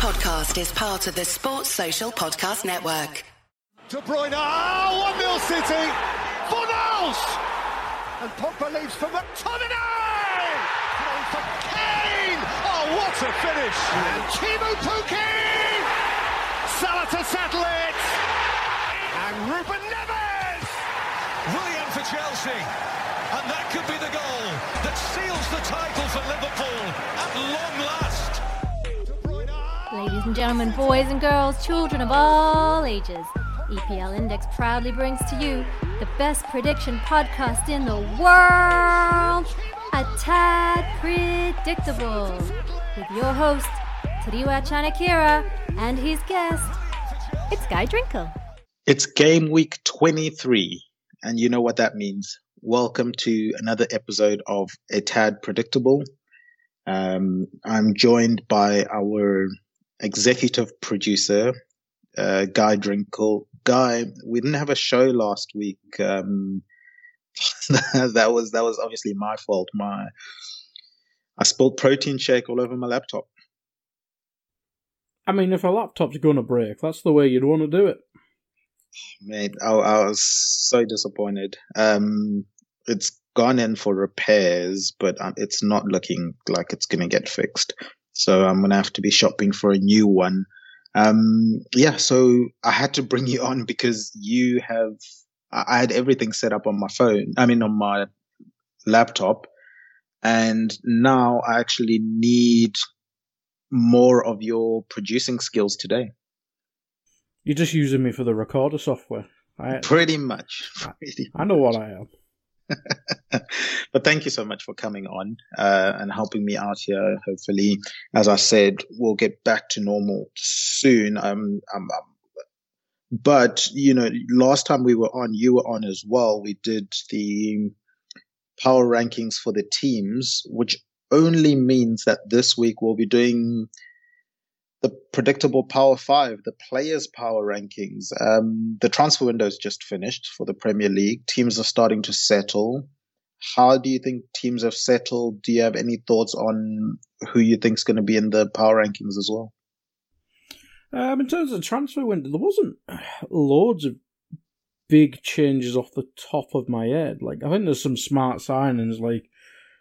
podcast is part of the Sports Social Podcast Network. De Bruyne, ah, 1-0 City, Fornals! And Pogba leaves for McTominay! Throw for Kane! Oh, what a finish! And Teemu Pukki! Salah to settle it! And Ruben Neves! Brilliant for Chelsea. And that could be the goal that seals the title for Liverpool at long last. Ladies and gentlemen, boys and girls, children of all ages, EPL Index proudly brings to you the best prediction podcast in the world, A Tad Predictable, with your host, Tadiwa Chanakira, and his guest, it's Guy Drinkle. It's game week 23, and you know what that means. Welcome to another episode of A Tad Predictable. Um, I'm joined by our executive producer, uh, Guy Drinkle. Guy, we didn't have a show last week. Um, that was that was obviously my fault. My I spilled protein shake all over my laptop. I mean, if a laptop's gonna break, that's the way you'd want to do it. Mate, I, I was so disappointed. Um, it's gone in for repairs, but um, it's not looking like it's going to get fixed. So I'm going to have to be shopping for a new one. Um, yeah, so I had to bring you on because you have, I I had everything set up on my phone, I mean, on my laptop. And now I actually need more of your producing skills today. You're just using me for the recorder software. I, Pretty much. Pretty I know what I am. but thank you so much for coming on uh, and helping me out here. Hopefully, as I said, we'll get back to normal soon. Um, um, um, but you know, last time we were on, you were on as well. We did the power rankings for the teams, which only means that this week we'll be doing the predictable Power Five, the players' power rankings. Um, the transfer window is just finished for the Premier League. Teams are starting to settle. How do you think teams have settled? Do you have any thoughts on who you think is going to be in the power rankings as well? Um, in terms of the transfer window, there wasn't loads of big changes off the top of my head. Like I think there's some smart signings, like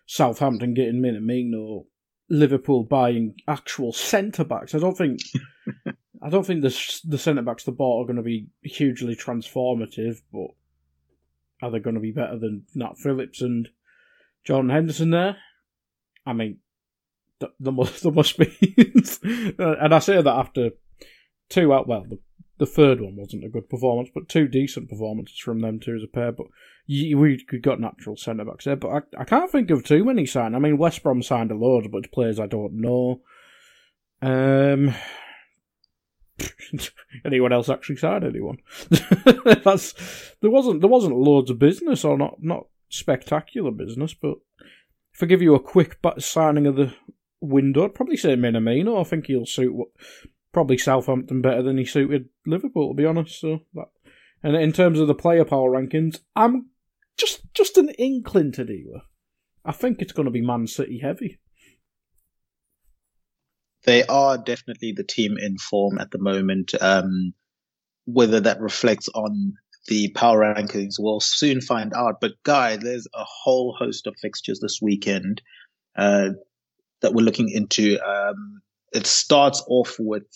Southampton getting Minamino, Liverpool buying actual centre backs. I don't think, I don't think the the centre backs they bought are going to be hugely transformative, but are they going to be better than Nat Phillips and Jordan Henderson? There, I mean, th- there must there must be, and I say that after two out. Well, the, the third one wasn't a good performance, but two decent performances from them two as a pair. But we got natural centre backs there, but I, I can't think of too many signed. I mean, West Brom signed a load, but players I don't know. Um, anyone else actually signed anyone? That's there wasn't there wasn't loads of business or not not spectacular business, but if I give you a quick signing of the window, I'd probably say Minamino. I think he'll suit what, probably Southampton better than he suited Liverpool, to be honest. So that, and in terms of the player power rankings, I'm just just an inkling to do with. I think it's going to be Man City heavy. They are definitely the team in form at the moment. Um, whether that reflects on the power rankings, we'll soon find out. But Guy, there's a whole host of fixtures this weekend uh, that we're looking into. Um, it starts off with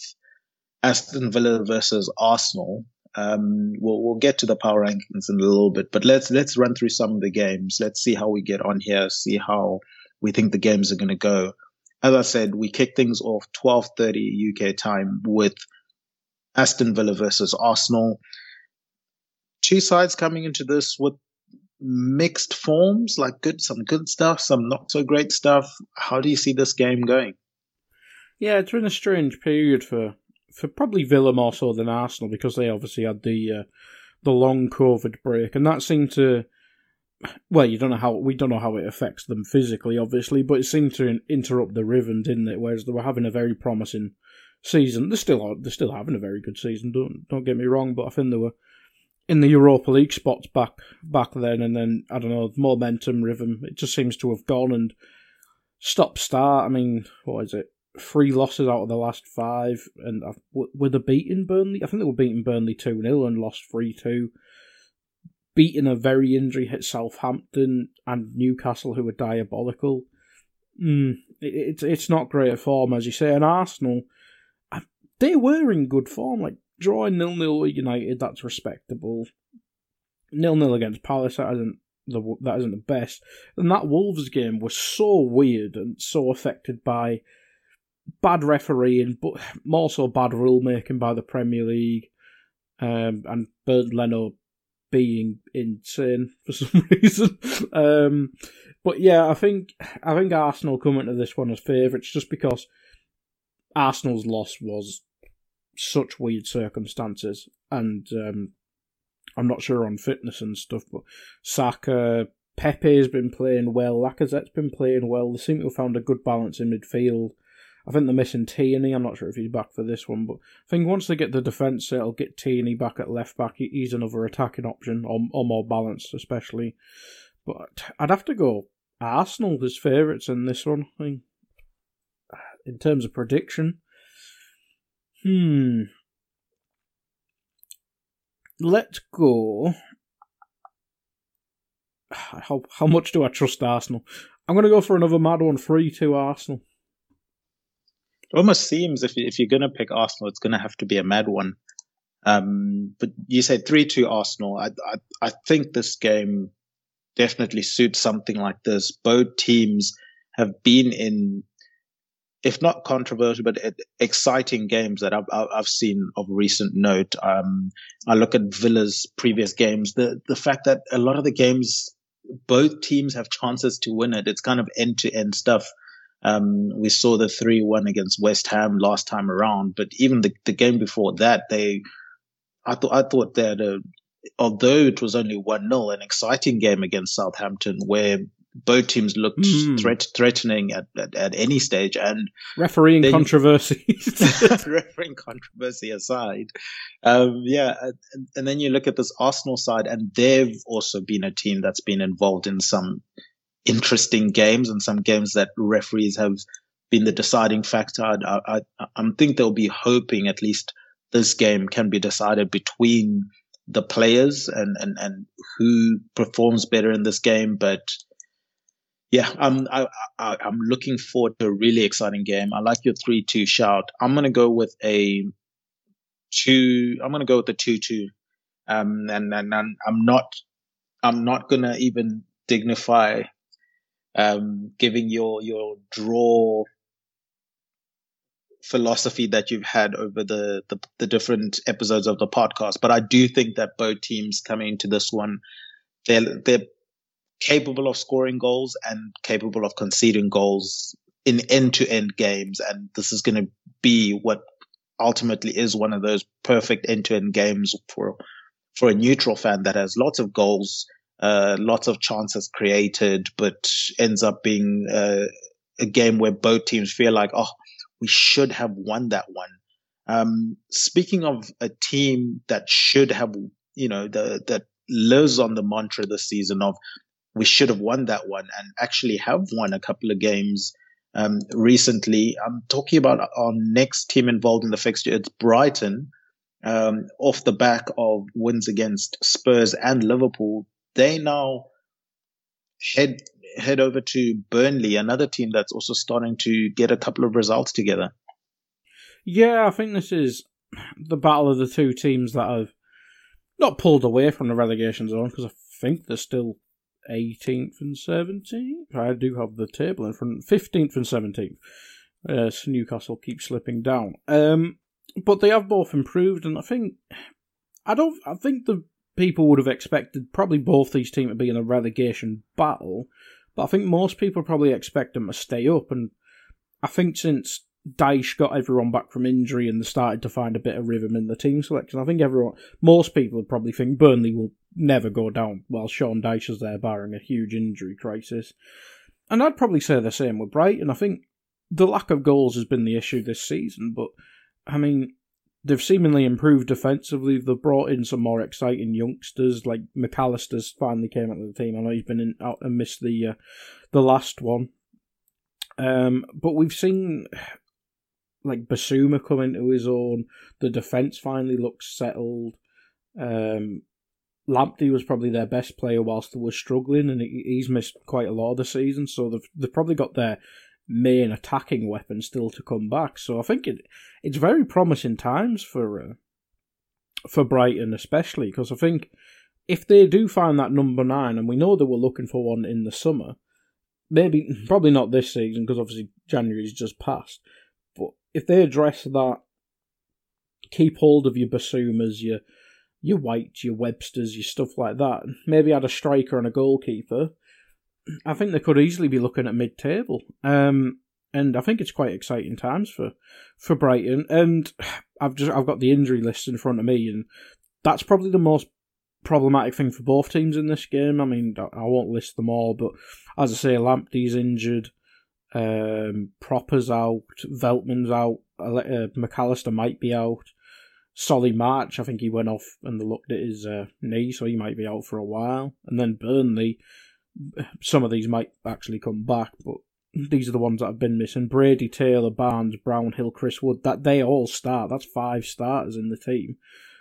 Aston Villa versus Arsenal. Um, we'll we'll get to the power rankings in a little bit, but let's let's run through some of the games. Let's see how we get on here. See how we think the games are going to go. As I said, we kick things off 12:30 UK time with Aston Villa versus Arsenal. Two sides coming into this with mixed forms, like good, some good stuff, some not so great stuff. How do you see this game going? Yeah, it's been a strange period for for probably Villa more so than Arsenal because they obviously had the uh, the long COVID break, and that seemed to. Well, you don't know how we don't know how it affects them physically, obviously, but it seemed to interrupt the rhythm, didn't it? Whereas they were having a very promising season. They're still are, they're still having a very good season. Don't don't get me wrong, but I think they were in the Europa League spots back back then, and then I don't know momentum, rhythm. It just seems to have gone and stop start. I mean, what is it? Three losses out of the last five, and were they beating Burnley? I think they were beating Burnley 2 0 and lost 3 2. Beating a very injury hit Southampton and Newcastle, who were diabolical. Mm, it, it's it's not great form, as you say. And Arsenal, they were in good form. Like drawing nil nil United, that's respectable. Nil nil against Palace, that isn't the that isn't the best. And that Wolves game was so weird and so affected by bad refereeing, but more so bad rulemaking by the Premier League, um, and Bernd Leno being insane for some reason. Um, but yeah, I think I think Arsenal come into this one as favourites just because Arsenal's loss was such weird circumstances, and um, I'm not sure on fitness and stuff, but Saka, Pepe's been playing well, Lacazette's been playing well. They seem to have found a good balance in midfield. I think they're missing Tierney. I'm not sure if he's back for this one, but I think once they get the defence, it'll get Tierney back at left back. He's another attacking option, or, or more balanced, especially. But I'd have to go Arsenal as favourites in this one. I mean, in terms of prediction, hmm. Let's go. How how much do I trust Arsenal? I'm going to go for another mad one, three two Arsenal. It almost seems if if you're going to pick Arsenal, it's going to have to be a mad one. Um, but you said three two Arsenal. I, I I think this game definitely suits something like this. Both teams have been in, if not controversial, but exciting games that I've, I've seen of recent note. Um, I look at Villa's previous games. The the fact that a lot of the games, both teams have chances to win it. It's kind of end to end stuff. Um, we saw the 3-1 against West Ham last time around, but even the, the game before that, they, I thought, I thought had a, although it was only 1-0, an exciting game against Southampton where both teams looked mm. threat, threatening at, at, at, any stage and refereeing then, controversy refereeing controversy aside um, yeah and, and, then you look at this arsenal side and they've also been a team that's been involved in some interesting games and some games that referees have been the deciding factor. I, I, I think they'll be hoping at least this game can be decided between the players and, and, and who performs better in this game. But yeah, I'm, I, I, I'm looking forward to a really exciting game. I like your 3-2 shout. I'm to go with a two, I'm to go with the 2-2. Um, and, and, and I'm not, I'm not to even dignify um, giving your your draw philosophy that you've had over the, the, the different episodes of the podcast. But I do think that both teams coming into this one, they're they're capable of scoring goals and capable of conceding goals in end to end games. And this is going to be what ultimately is one of those perfect end to end games for for a neutral fan that has lots of goals lots of chances created, but ends up being uh, a game where both teams feel like, oh, we should have won that one. Um, speaking of a team that should have, you know, the, that lives on the mantra this season of we should have won that one and actually have won a couple of games um, recently. I'm talking about our next team involved in the fixture. It's Brighton. Um, off the back of wins against Spurs and Liverpool, they now head head over to Burnley, another team that's also starting to get a couple of results together. Yeah, I think this is the battle of the two teams that have not pulled away from the relegation zone because I think they're still 18th and 17th. I do have the table in front. 15th and 17th. Uh, so Newcastle keep slipping down. Um, but they have both improved, and I think I don't. I think the people would have expected probably both these teams to be in a relegation battle, but I think most people probably expect them to stay up. And I think since Dyche got everyone back from injury and they started to find a bit of rhythm in the team selection, I think everyone, most people would probably think Burnley will never go down while Sean Dyche is there, barring a huge injury crisis. And I'd probably say the same with Brighton. I think the lack of goals has been the issue this season, but I mean, they've seemingly improved defensively. They've brought in some more exciting youngsters, like Mac Allister's finally came out of the team. I know he's been in, out and missed the uh, the last one. Um, but we've seen like Bissouma coming to his own. The defense finally looks settled. Um, Lamptey was probably their best player whilst they were struggling, and he's missed quite a lot of the season. So they've they've probably got their main attacking weapon still to come back. So I think it it's very promising times for uh, for Brighton, especially because I think if they do find that number nine, and we know they were looking for one in the summer, maybe probably not this season because obviously January's just passed. But if they address that, keep hold of your Bissoumas, your your Whites, your Websters, your stuff like that. Maybe add a striker and a goalkeeper. I think they could easily be looking at mid-table. Um, and I think it's quite exciting times for for Brighton. And I've just I've got the injury list in front of me, and that's probably the most problematic thing for both teams in this game. I mean, I won't list them all, but as I say, Lamptey's injured, um, Propper's out, Veltman's out, uh, Mac Allister might be out. Solly March, I think he went off and looked at his uh, knee, so he might be out for a while. And then Burnley, some of these might actually come back, but these are the ones that have been missing. Brady, Taylor, Barnes, Brownhill, Chris Wood, that they all start. That's five starters in the team.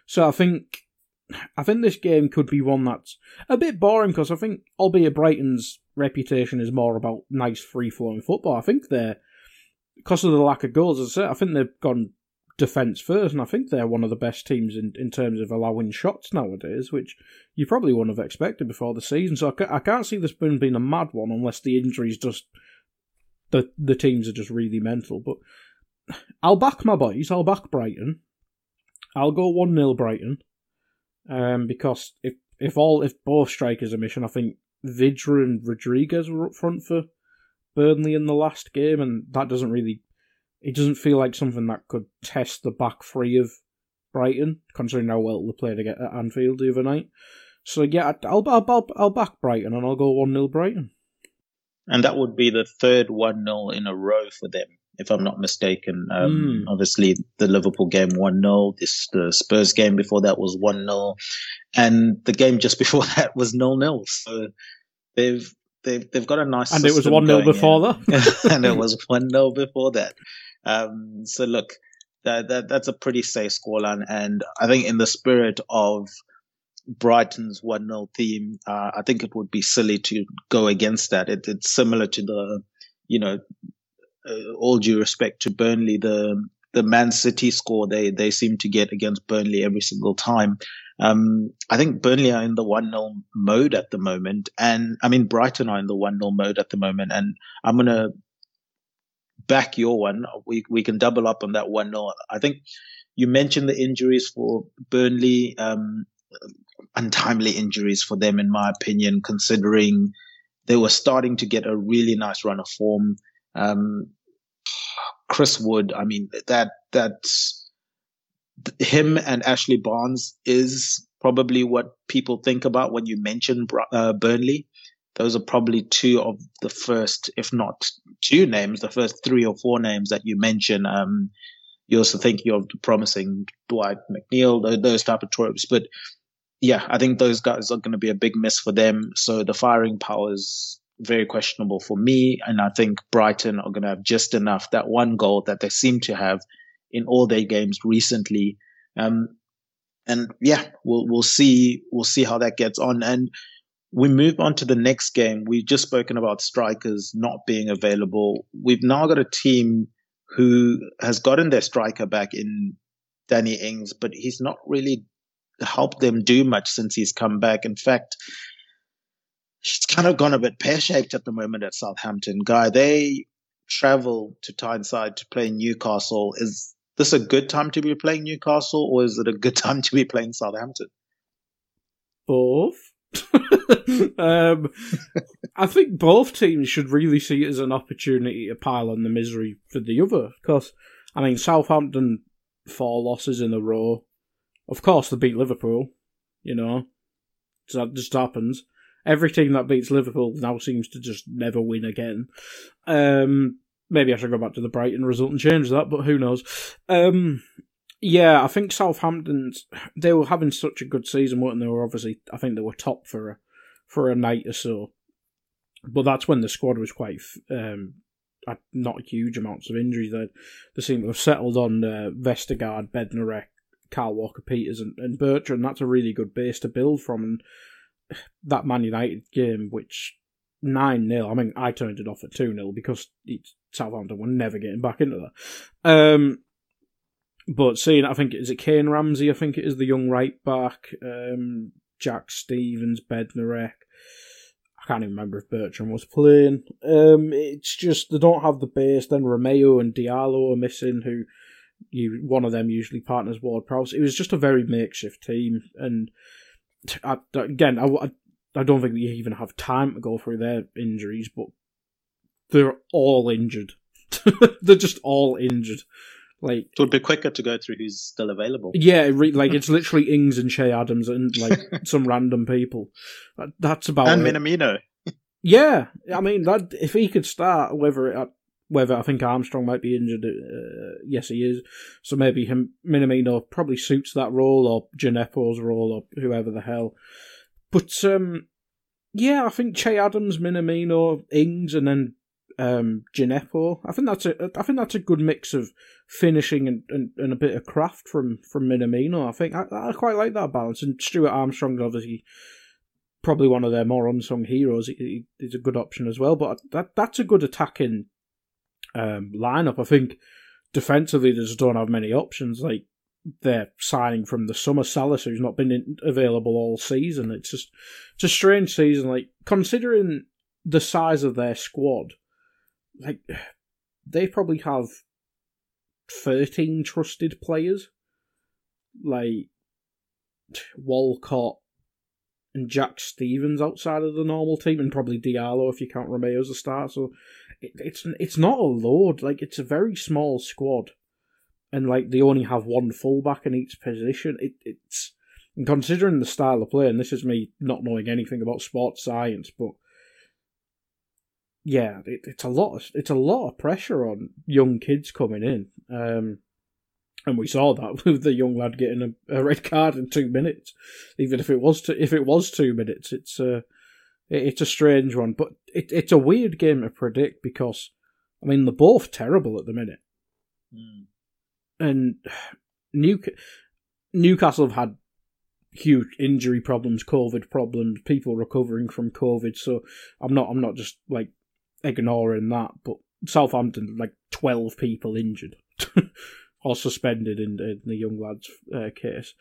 So I think I think this game could be one that's a bit boring because I think, albeit Brighton's reputation is more about nice free flowing football, I think they're because of the lack of goals. As I said, I think they've gone defence first, and I think they're one of the best teams in, in terms of allowing shots nowadays, which you probably wouldn't have expected before the season. So I, I can't see this being, being a mad one unless the injuries just the the teams are just really mental. But I'll back my boys. I'll back Brighton. I'll go one 0 Brighton, um, because if if all if both strikers are missing, I think Vydra and Rodriguez were up front for Burnley in the last game, and that doesn't really it doesn't feel like something that could test the back three of Brighton, considering how well they played at Anfield the other night. So yeah, I'll I'll I'll, I'll back Brighton and I'll go one 0 Brighton. And that would be the third one 0 in a row for them, if I'm not mistaken. Um, mm. Obviously, the Liverpool game one 0 This the Spurs game before that was one 0 and the game just before that was 0 0 So they've they've they've got a nice and it was one 0 before that, and it was one 0 before that. Um, so look, that, that that's a pretty safe scoreline, and I think in the spirit of Brighton's one 0 theme, uh, I think it would be silly to go against that. It, it's similar to the, you know, uh, all due respect to Burnley, the the Man City score they they seem to get against Burnley every single time. Um, I think Burnley are in the 1 0 mode at the moment. And I mean, Brighton are in the 1 0 mode at the moment. And I'm going to back your one. We we can double up on that one. No, I think you mentioned the injuries for Burnley, um, untimely injuries for them, in my opinion, considering they were starting to get a really nice run of form. Um, Chris Wood, I mean that that's him and Ashley Barnes is probably what people think about when you mention uh, Burnley. Those are probably two of the first, if not two names, the first three or four names that you mention. Um, you also think of the promising Dwight McNeil, those type of tropes. But yeah, I think those guys are going to be a big miss for them. So the firing power is very questionable for me. And I think Brighton are going to have just enough, that one goal that they seem to have in all their games recently. Um, and yeah, we'll, we'll see, we'll see how that gets on. And we move on to the next game. We've just spoken about strikers not being available. We've now got a team who has gotten their striker back in Danny Ings, but he's not really helped them do much since he's come back. In fact, it's kind of gone a bit pear shaped at the moment at Southampton. Guy, they travel to Tyneside to play Newcastle. Is this a good time to be playing Newcastle, or is it a good time to be playing Southampton? Both. um, I think both teams should really see it as an opportunity to pile on the misery for the other. Because, I mean, Southampton, four losses in a row. Of course, they beat Liverpool, you know. That just happens. Every team that beats Liverpool now seems to just never win again. Um, maybe I should go back to the Brighton result and change that, but who knows? Um, yeah, I think Southampton's they were having such a good season, weren't they? Were obviously I think they were top for a for a night or so, but that's when the squad was quite um, not huge amounts of injuries. They they seem to have settled on uh, Vestergaard, Bednarek, Kyle Walker Peters, and, and Bertrand. That's a really good base to build from. And that Man United game, which 9 0, I mean, I turned it off at 2 0 because Southampton were never getting back into that. Um, but seeing, I think, is it Kayne Ramsay? I think it is the young right back. Um, Jack Stephens, Bednarek. I can't even remember if Bertrand was playing. Um, it's just they don't have the base. Then Romeu and Diallo are missing, who you one of them usually partners Ward Prowse. It was just a very makeshift team, and I, again, I, I don't think we even have time to go through their injuries, but they're all injured. they're just all injured. Like it would be quicker to go through who's still available. Yeah, like it's literally Ings and Che Adams and like some random people. That's about and it. Minamino. Yeah, I mean that if he could start, whether it, whether I think Armstrong might be injured, uh, yes he is. So maybe him Minamino probably suits that role or Djenepo's role or whoever the hell. But um, yeah, I think Che Adams, Minamino, Ings, and then um, Djenepo. I think that's a I think that's a good mix of finishing and, and, and a bit of craft from from Minamino. I think I, I quite like that balance. And Stuart Armstrong, obviously, probably one of their more unsung heroes. He, he's a good option as well. But that that's a good attacking um, lineup. I think defensively, they just don't have many options. Like they're signing from the summer Salisu, who's not been in, available all season. It's just it's a strange season. Like considering the size of their squad, like they probably have thirteen trusted players, like Walcott and Jack Stephens outside of the normal team, and probably Diallo if you count Romeu as a start. So it, it's it's not a load. Like it's a very small squad and like they only have one fullback in each position. It, it's considering the style of play, and this is me not knowing anything about sports science, but yeah, it, it's a lot. Of, it's a lot of pressure on young kids coming in, um, and we saw that with the young lad getting a, a, red card in two minutes. Even if it was to, if it was two minutes, it's a it, it's a strange one, but it, it's a weird game to predict because I mean they're both terrible at the minute. Mm and New Newcastle have had huge injury problems, COVID problems, people recovering from COVID. So I'm not I'm not just like ignoring that, but Southampton like twelve people injured or suspended in, in the young lads' uh, case.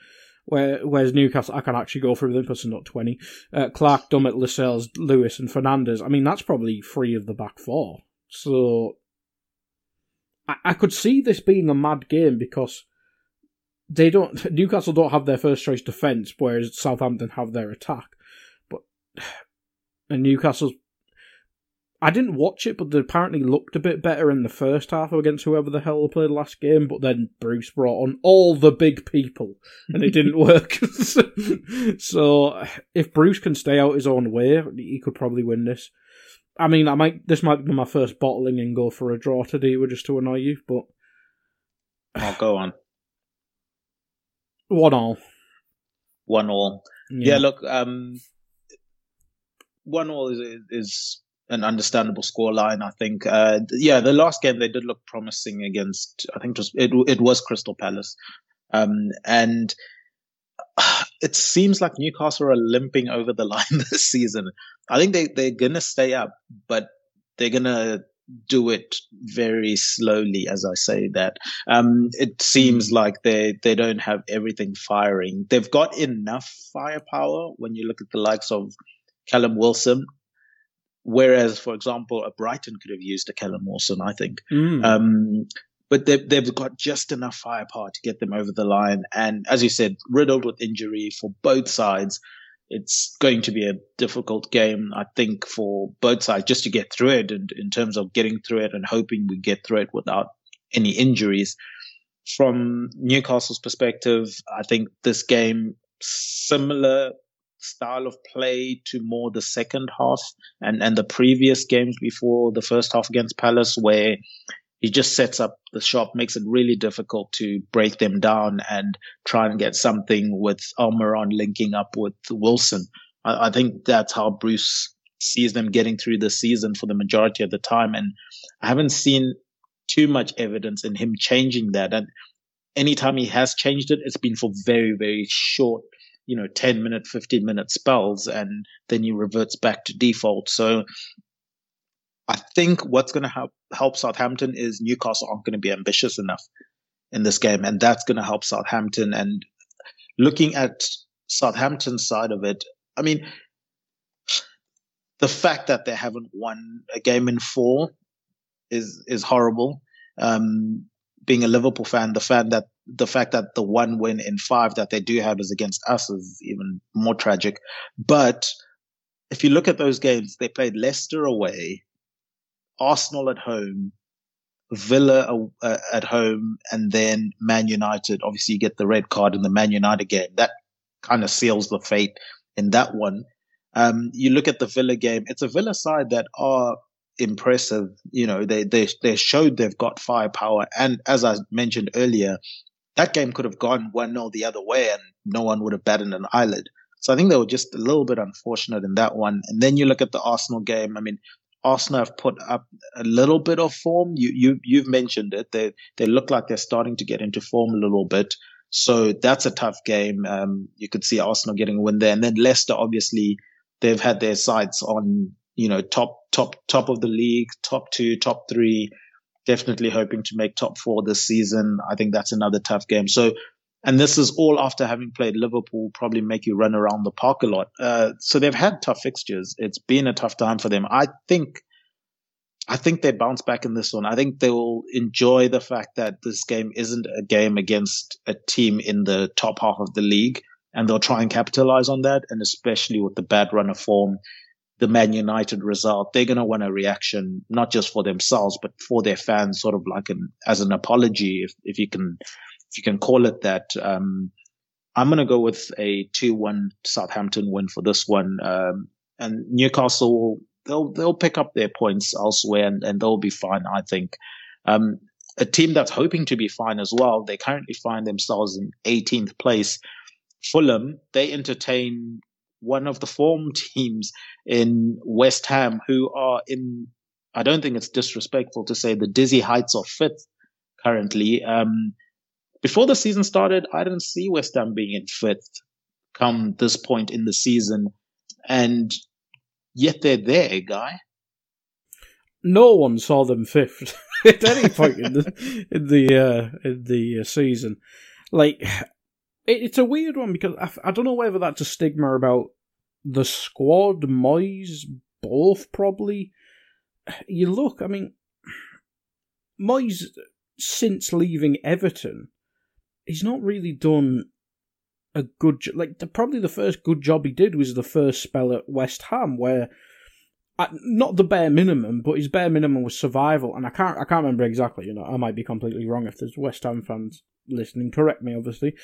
Where, whereas Newcastle, I can actually go through them because not 20. Uh, Clark, Dummett, Lascelles, Lewis, and Fernandez. I mean, that's probably three of the back four. So I, I could see this being a mad game because they don't Newcastle don't have their first choice defence, whereas Southampton have their attack. But and Newcastle's I didn't watch it, but they apparently looked a bit better in the first half against whoever the hell they played last game. But then Bruce brought on all the big people, and it didn't work. so if Bruce can stay out his own way, he could probably win this. I mean, I might. This might be my first bottling and go for a draw today, just to annoy you, but I'll go on. One all. One all. Yeah. yeah look, um, one all is is an understandable scoreline. I think. Uh, yeah, the last game they did look promising against. I think it was it, it was Crystal Palace, um, and it seems like Newcastle are limping over the line this season. I think they, they're going to stay up, but they're going to do it very slowly, as I say that. Um, it seems hmm. like they, they don't have everything firing. They've got enough firepower when you look at the likes of Callum Wilson. Whereas, for example, a Brighton could have used a Callum Wilson, I think. Mm. Um, but they've, they've got just enough firepower to get them over the line. And as you said, riddled with injury for both sides. It's going to be a difficult game, I think, for both sides just to get through it and in terms of getting through it and hoping we get through it without any injuries. From Newcastle's perspective, I think this game, similar style of play to more the second half and, and the previous games before the first half against Palace, where he just sets up the shop, makes it really difficult to break them down and try and get something with Almiron linking up with Wilson. I, I think that's how Bruce sees them getting through the season for the majority of the time. And I haven't seen too much evidence in him changing that. And anytime he has changed it, it's been for very, very short, you know, 10 minute, 15 minute spells. And then he reverts back to default. So I think what's going to help, help Southampton is Newcastle aren't going to be ambitious enough in this game. And that's going to help Southampton. And looking at Southampton's side of it, I mean, the fact that they haven't won a game in four is is horrible. Um, being a Liverpool fan, the fan that the fact that the one win in five that they do have is against us is even more tragic. But if you look at those games, they played Leicester away, Arsenal at home, Villa uh, at home, and then Man United. Obviously, you get the red card in the Man United game. That kind of seals the fate in that one. Um, you look at the Villa game; it's a Villa side that are impressive. You know, they they they showed they've got firepower, and as I mentioned earlier, that game could have gone one or the other way, and no one would have batted an eyelid. So I think they were just a little bit unfortunate in that one. And then you look at the Arsenal game. I mean, Arsenal have put up a little bit of form. You you you've mentioned it. They they look like they're starting to get into form a little bit. So that's a tough game. Um, you could see Arsenal getting a win there, and then Leicester obviously they've had their sights on you know top top top of the league, top two, top three. Definitely hoping to make top four this season. I think that's another tough game. So, and this is all after having played Liverpool, probably make you run around the park a lot. Uh, so they've had tough fixtures. It's been a tough time for them. I think I think they bounce back in this one. I think they will enjoy the fact that this game isn't a game against a team in the top half of the league and they'll try and capitalize on that. And especially with the bad run of form, the Man United result, they're going to want a reaction, not just for themselves, but for their fans, sort of like an, as an apology, if, if you can, if you can call it that. Um, I'm going to go with a 2-1 Southampton win for this one. Um, and Newcastle, they'll, they'll pick up their points elsewhere and, and they'll be fine, I think. Um, a team that's hoping to be fine as well, they currently find themselves in 18th place Fulham, they entertain one of the form teams in West Ham who are in, I don't think it's disrespectful to say the dizzy heights of fifth currently. Um, before the season started, I didn't see West Ham being in fifth come this point in the season. And yet they're there, guy. No one saw them fifth at any point in the in the uh, in the uh, season. Like it, it's a weird one because I, I don't know whether that's a stigma about the squad, Moyes, both probably. You look, I mean, Moyes since leaving Everton, he's not really done a good job. Like the, probably the first good job he did was the first spell at West Ham, where not the bare minimum, but his bare minimum was survival. And I can't I can't remember exactly. You know, I might be completely wrong if there's West Ham fans listening. Correct me, obviously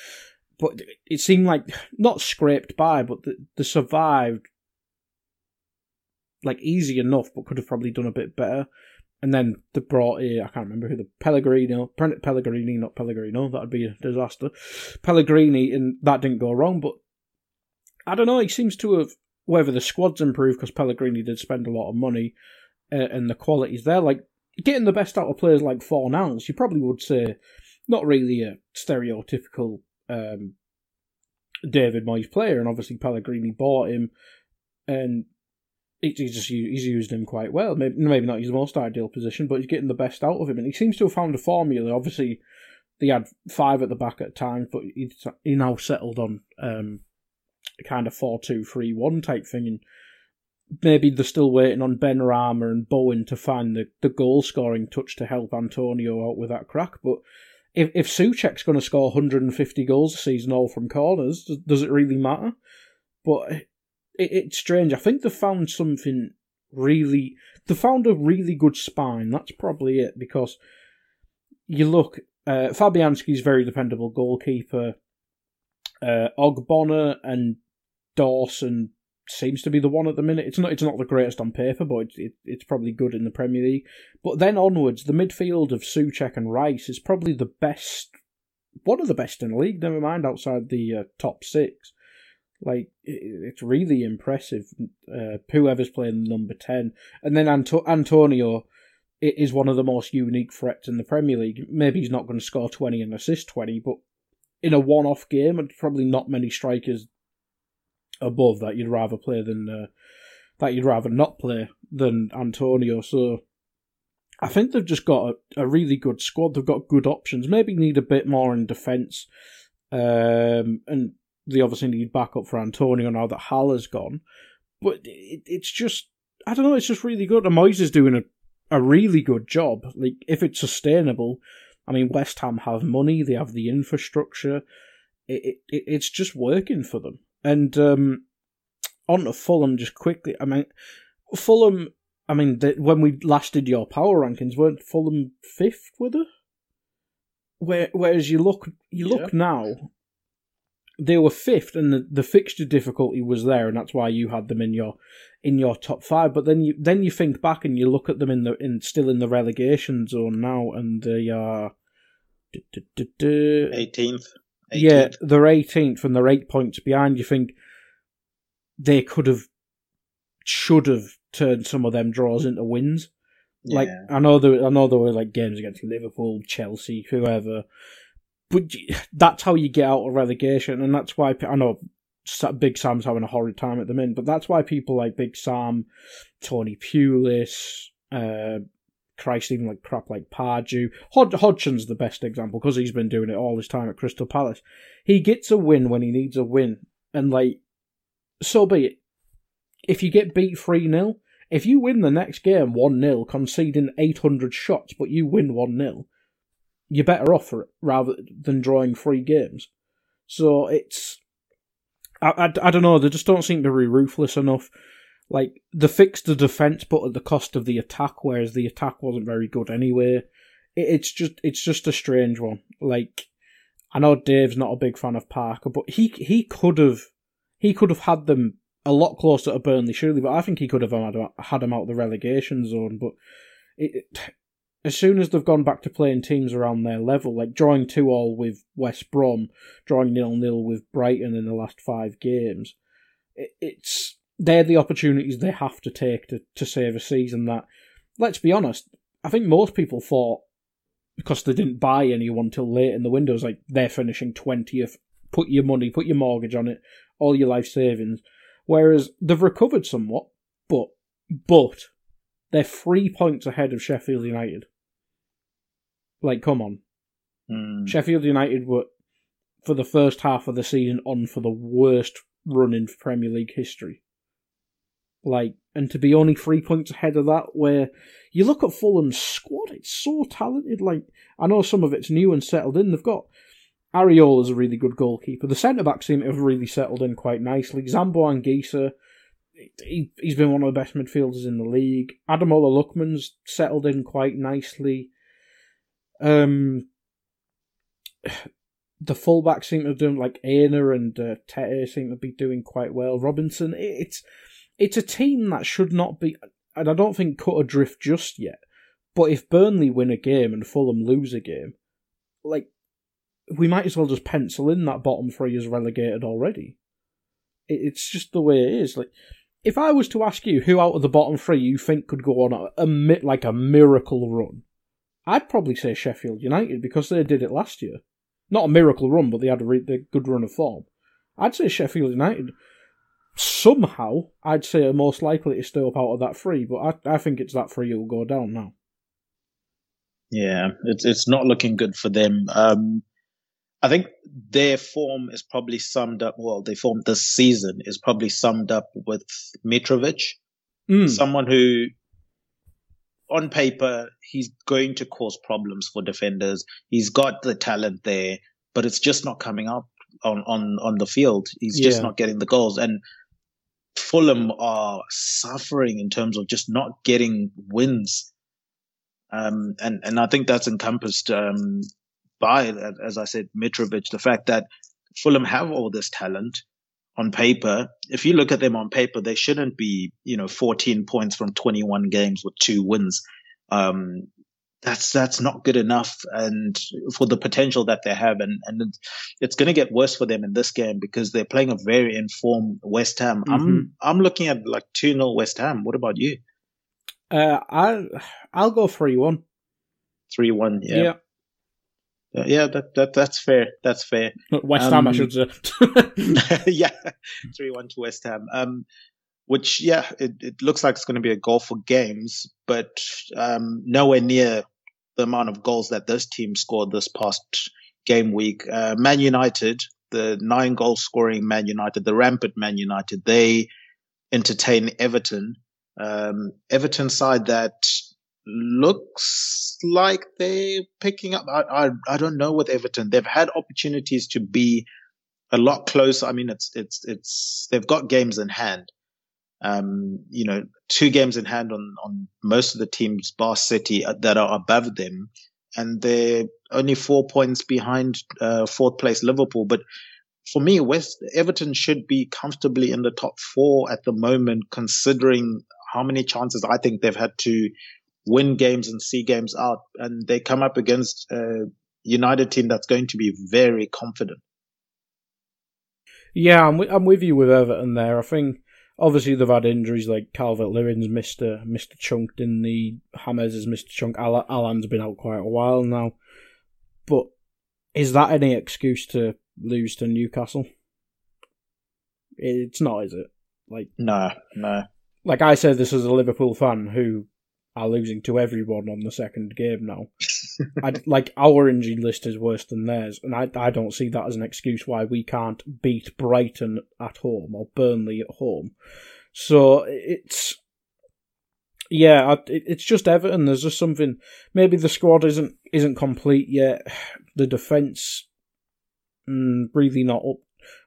but it seemed like not scraped by, but the, the survived like easy enough, but could have probably done a bit better. And then they brought i can't remember who the Pellegrino, Pellegrini, not Pellegrino, that'd be a disaster. Pellegrini, and that didn't go wrong, but I don't know, he seems to have, whether the squad's improved, because Pellegrini did spend a lot of money, uh, and the quality's there, like, getting the best out of players like Fornals, you probably would say, not really a stereotypical um, David Moyes player, and obviously Pellegrini bought him, and he's just he's used him quite well. Maybe, maybe not his most ideal position, but he's getting the best out of him, and he seems to have found a formula. Obviously, they had five at the back at times, but he he now settled on um, kind of four two three one type thing, and maybe they're still waiting on Benrahma and Bowen to find the, the goal scoring touch to help Antonio out with that crack, but if if Soucek's going to score 150 goals a season all from corners, does, does it really matter? But it, it's strange. I think they found something really. They found a really good spine. That's probably it because you look. Uh, Fabianski's very dependable goalkeeper. Uh, Ogbonna and Dawson seems to be the one at the minute. It's not it's not the greatest on paper, but it's, it, it's probably good in the Premier League. But then onwards, the midfield of Soucek and Rice is probably the best, one of the best in the league. Never mind outside the uh, top six. Like it's really impressive. Uh, whoever's playing number ten, and then Anto- Antonio is one of the most unique threats in the Premier League. Maybe he's not going to score twenty and assist twenty, but in a one-off game, and probably not many strikers above that you'd rather play than uh, that you'd rather not play than Antonio. So I think they've just got a, a really good squad. They've got good options. Maybe need a bit more in defence, um, and they obviously need backup for Antonio now that Haller's gone. But it, it's just, I don't know, it's just really good. And Moyes is doing a, a really good job. Like, if it's sustainable, I mean, West Ham have money, they have the infrastructure. It, it it's just working for them. And um, on to Fulham, just quickly. I mean, Fulham. I mean, they, when we last did your power rankings, weren't Fulham fifth? Were they? Where, whereas you look, you look yeah. now, they were fifth, and the, the fixture difficulty was there, and that's why you had them in your in your top five. But then you then you think back and you look at them in the in still in the relegation zone now, and they are eighteenth. Yeah, they're eighteenth, and they're eight points behind. You think they could have, should have turned some of them draws into wins. Yeah. Like I know there, I know there were like games against Liverpool, Chelsea, whoever, but that's how you get out of relegation, and that's why I know Big Sam's having a horrid time at the minute, but that's why people like Big Sam, Tony Pulis, uh, Christ, even like crap like Pardew. Hod- Hodgson's the best example because he's been doing it all his time at Crystal Palace. He gets a win when he needs a win, and like, so be it. If you get beat 3 0, if you win the next game 1 0, conceding 800 shots, but you win 1 0, you're better off for it rather than drawing three games. So it's, I, I, I don't know, they just don't seem to be ruthless enough. Like, they fixed the defence but at the cost of the attack, whereas the attack wasn't very good anyway. It, it's just, it's just a strange one. Like, I know Dave's not a big fan of Parker, but he, he could have, he could have had them a lot closer to Burnley, surely, but I think he could have had, had them out of the relegation zone, but it, as soon as they've gone back to playing teams around their level, like drawing two all with West Brom, drawing nil nil with Brighton in the last five games, it, it's they're the opportunities they have to take to, to save a season that, let's be honest, I think most people thought because they didn't buy anyone till late in the windows, like they're finishing 20th, put your money, put your mortgage on it, all your life savings. Whereas they've recovered somewhat, but, but, they're three points ahead of Sheffield United. Like, come on. Mm. Sheffield United were, for the first half of the season, on for the worst run in Premier League history. Like, and to be only three points ahead of that, where you look at Fulham's squad, it's so talented. Like, I know some of it's new and settled in. They've got Areola's a really good goalkeeper. The centre back seem to have really settled in quite nicely. Zambo Anguissa, he, he's been one of the best midfielders in the league. Ademola Lookman's settled in quite nicely. Um, the fullbacks seem to have done like Aina and uh, Tete seem to be doing quite well. Robinson, it's it's a team that should not be, and I don't think cut adrift just yet. But if Burnley win a game and Fulham lose a game, like we might as well just pencil in that bottom three as relegated already. It's just the way it is. Like if I was to ask you who out of the bottom three you think could go on a, a like a miracle run, I'd probably say Sheffield United because they did it last year. Not a miracle run, but they had a re- good run of form. I'd say Sheffield United. Somehow, I'd say are most likely to stay up out of that three, but I, I think it's that three will go down now. Yeah, it's it's not looking good for them. Um, I think their form is probably summed up. Well, their form this season is probably summed up with Mitrovic, mm. someone who, on paper, he's going to cause problems for defenders. He's got the talent there, but it's just not coming up on on on the field. He's just not getting the goals, and Fulham are suffering in terms of just not getting wins. Um, and and I think that's encompassed um, by, as I said, Mitrovic, the fact that Fulham have all this talent on paper. If you look at them on paper, they shouldn't be, you know, 14 points from 21 games with two wins. Um, that's that's not good enough and for the potential that they have and and it's going to get worse for them in this game because they're playing a very informed West Ham. Mm-hmm. I'm I'm looking at like 2-0 West Ham. What about you? Uh I I'll go 3-1. 3-1, yeah. Yeah. Uh, yeah, that, that that's fair. That's fair. West um, Ham, I should say. yeah, three one to West Ham. Um, which yeah, it, it looks like it's going to be a goal for games, but um, nowhere near the amount of goals that this team scored this past game week. Uh, Man United, the nine goal scoring Man United, the rampant Man United, they entertain Everton. Um, Everton side that looks like they're picking up. I, I, I don't know with Everton. They've had opportunities to be a lot closer. I mean, it's it's it's they've got games in hand. Um, you know, two games in hand on on most of the teams, bar City, uh, that are above them, and they're only four points behind uh, fourth place Liverpool. But for me, West Everton should be comfortably in the top four at the moment, considering how many chances I think they've had to win games and see games out, and they come up against a United team that's going to be very confident. Yeah, I'm I'm with you with Everton there. I think obviously they've had injuries like Calvert Lewin's Mister uh, missed a chunk, in the Hammers has Mister chunk. Allan's been out quite a while now. But is that any excuse to lose to Newcastle? It's not, is it? Like no, no. Like I said, this is a Liverpool fan who are losing to everyone on the second game now. Like our injury list is worse than theirs, and I I don't see that as an excuse why we can't beat Brighton at home or Burnley at home. So it's yeah, it's just Everton. There's just something. Maybe the squad isn't isn't complete yet. The defense mm, really not up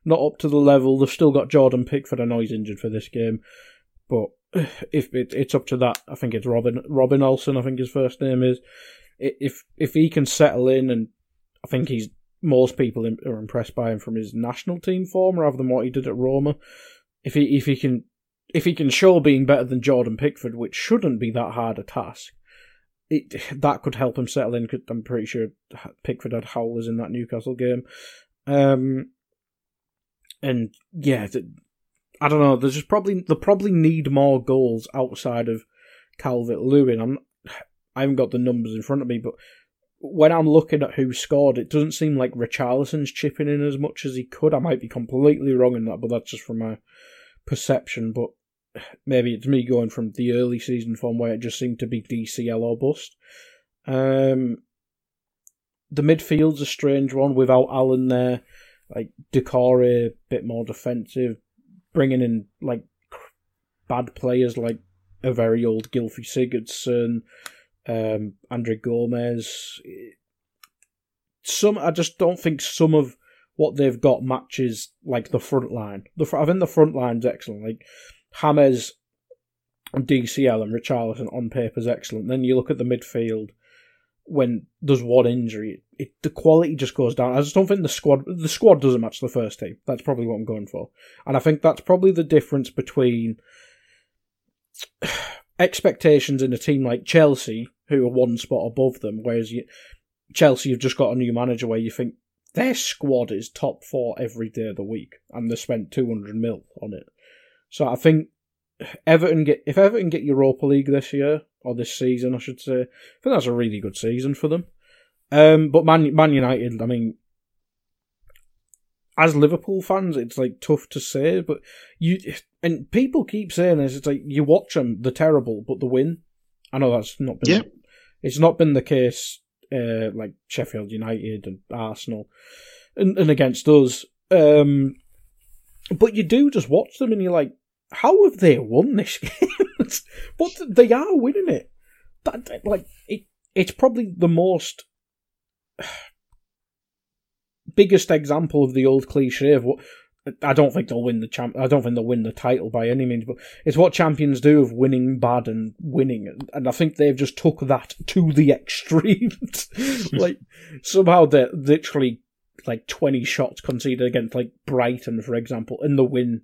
not up to the level. They've still got Jordan Pickford. I know he's injured for this game, but if it, it's up to that, I think it's Robin Robin Olsen. I think his first name is. If if he can settle in, and I think he's most people are impressed by him from his national team form rather than what he did at Roma. If he if he can if he can show being better than Jordan Pickford, which shouldn't be that hard a task, it that could help him settle in. I'm pretty sure Pickford had howlers in that Newcastle game, um, and yeah, I don't know. There's just probably they probably need more goals outside of Calvert Lewin. I'm I haven't got the numbers in front of me, but when I'm looking at who scored, it doesn't seem like Richarlison's chipping in as much as he could. I might be completely wrong in that, but that's just from my perception. But maybe it's me going from the early season form where it just seemed to be DCL or bust. Um, the midfield's a strange one without Allan there. Like Doucouré, a bit more defensive bringing in like bad players like a very old Gylfi Sigurdsson, um, Andre Gomes. Some I just don't think some of what they've got matches like the front line. The I think the front line's excellent. Like and DCL and Richarlison on paper is excellent. Then you look at the midfield when there's one injury, it, the quality just goes down. I just don't think the squad the squad doesn't match the first team. That's probably what I'm going for, and I think that's probably the difference between expectations in a team like Chelsea, who are one spot above them, whereas you, Chelsea have just got a new manager where you think their squad is top four every day of the week, and they spent 200 mil on it. So I think Everton get if Everton get Europa League this year or this season, I should say, I think that's a really good season for them. Um, but Man Man United, I mean, as Liverpool fans, it's like tough to say, but you and people keep saying this. It's like you watch them, they're terrible, but they win. I know that's not been. Yeah. It's not been the case, uh, like Sheffield United and Arsenal, and, and against us. Um, but you do just watch them, and you're like, how have they won this game? but they are winning it. That, like it, it's probably the most biggest example of the old cliche of what I don't think they'll win the champ. I don't think they'll win the title by any means, but it's what champions do of winning bad and winning, and I think they've just took that to the extremes. like somehow they're literally like twenty shots conceded against like Brighton, for example, in the win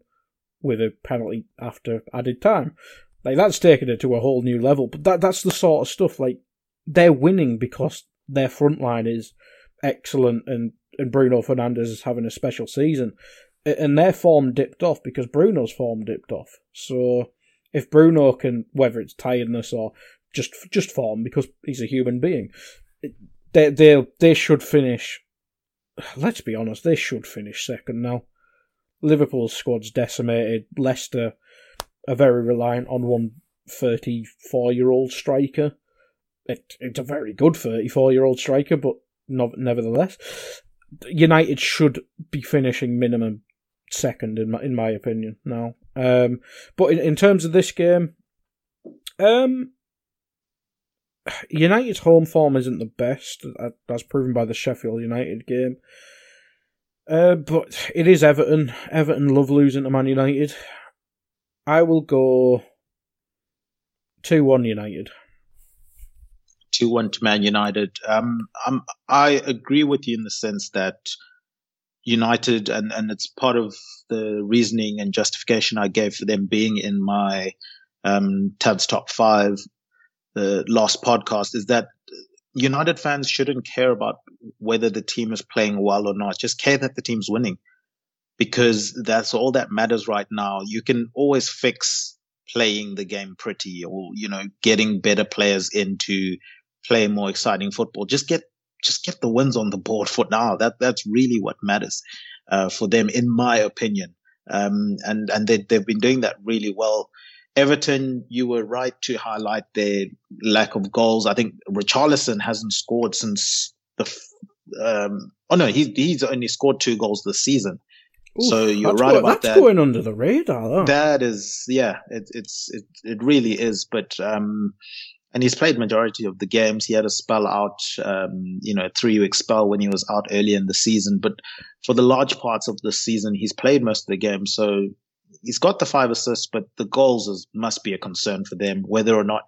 with a penalty after added time. Like that's taken it to a whole new level. But that that's the sort of stuff like they're winning because their front line is excellent and, and Bruno Fernandes is having a special season. And their form dipped off because Bruno's form dipped off. So if Bruno can, whether it's tiredness or just just form, because he's a human being, they they they should finish. Let's be honest, they should finish second now. Liverpool's squad's decimated. Leicester are very reliant on one 34 year old striker. It, it's a very good 34 year old striker, but nevertheless, United should be finishing minimum second in my in my opinion now. Um, but in, in terms of this game, um, United's home form isn't the best, as proven by the Sheffield United game. Uh, but it is Everton. Everton love losing to Man United. I will go 2 1 United. 2 1 to Man United. Um, I'm, I agree with you in the sense that United, and, and it's part of the reasoning and justification I gave for them being in my um, Tad's top five, the last podcast, is that United fans shouldn't care about whether the team is playing well or not. Just care that the team's winning because that's all that matters right now. You can always fix playing the game pretty or, you know, getting better players in to play more exciting football. Just get, just get the wins on the board for now. That, that's really what matters, uh, for them, in my opinion. Um, and, and they, they've been doing that really well. Everton, you were right to highlight their lack of goals. I think Richarlison hasn't scored since the, um, oh no, he's, he's only scored two goals this season. So you're right going, about that's that. going under the radar. Though. That is, yeah, it, it's it it really is. But um, and he's played majority of the games. He had a spell out, um, you know, a three week spell when he was out early in the season. But for the large parts of the season, he's played most of the games. So he's got the five assists, but the goals is, must be a concern for them, whether or not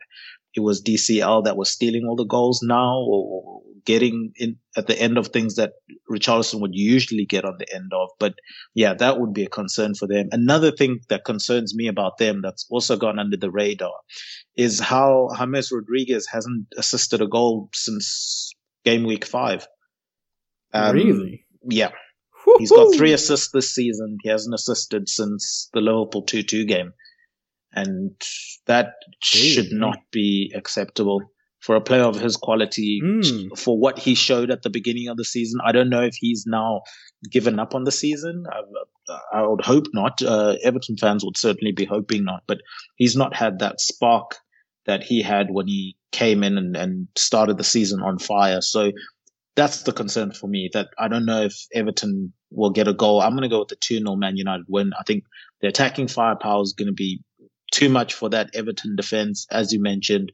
it was DCL that was stealing all the goals now or getting in at the end of things that Richarlison would usually get on the end of. But yeah, that would be a concern for them. Another thing that concerns me about them that's also gone under the radar is how James Rodriguez hasn't assisted a goal since game week five. Um, really? Yeah. Woo-hoo! He's got three assists this season. He hasn't assisted since the Liverpool 2-2 game and that should not be acceptable for a player of his quality mm. for what he showed at the beginning of the season. I don't know if he's now given up on the season. I, I would hope not. Uh, Everton fans would certainly be hoping not, but he's not had that spark that he had when he came in and, and started the season on fire. So that's the concern for me that I don't know if Everton will get a goal. I'm going to go with the 2 0 Man United win. I think the attacking firepower is going to be too much for that Everton defense, as you mentioned.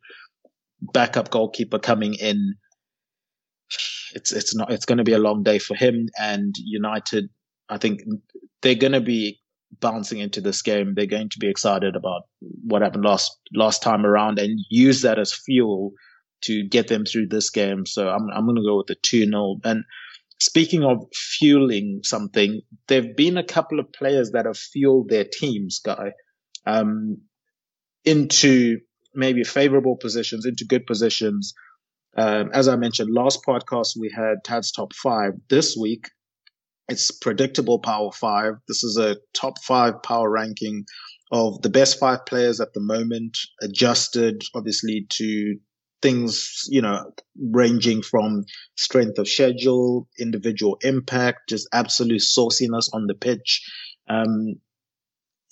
Backup goalkeeper coming in. It's it's not it's going to be a long day for him and United. I think they're going to be bouncing into this game. They're going to be excited about what happened last last time around and use that as fuel to get them through this game. So I'm I'm going to go with the two 0 And speaking of fueling something, there've been a couple of players that have fueled their teams, guy um, into maybe favorable positions, into good positions. Um, as I mentioned, last podcast we had Tad's top five. This week, it's predictable power five. This is a top five power ranking of the best five players at the moment, adjusted obviously to things, you know, ranging from strength of schedule, individual impact, just absolute sauciness on the pitch. Um,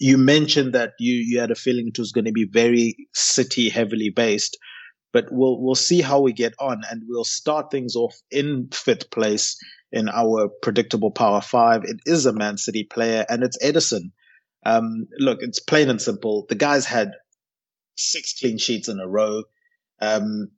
you mentioned that you you had a feeling it was going to be very city heavily based but we'll we'll see how we get on and we'll start things off in fifth place in our predictable power five. It is a man city player and it's Ederson. um, look it's plain and simple. The guy's had six clean sheets in a row. Um,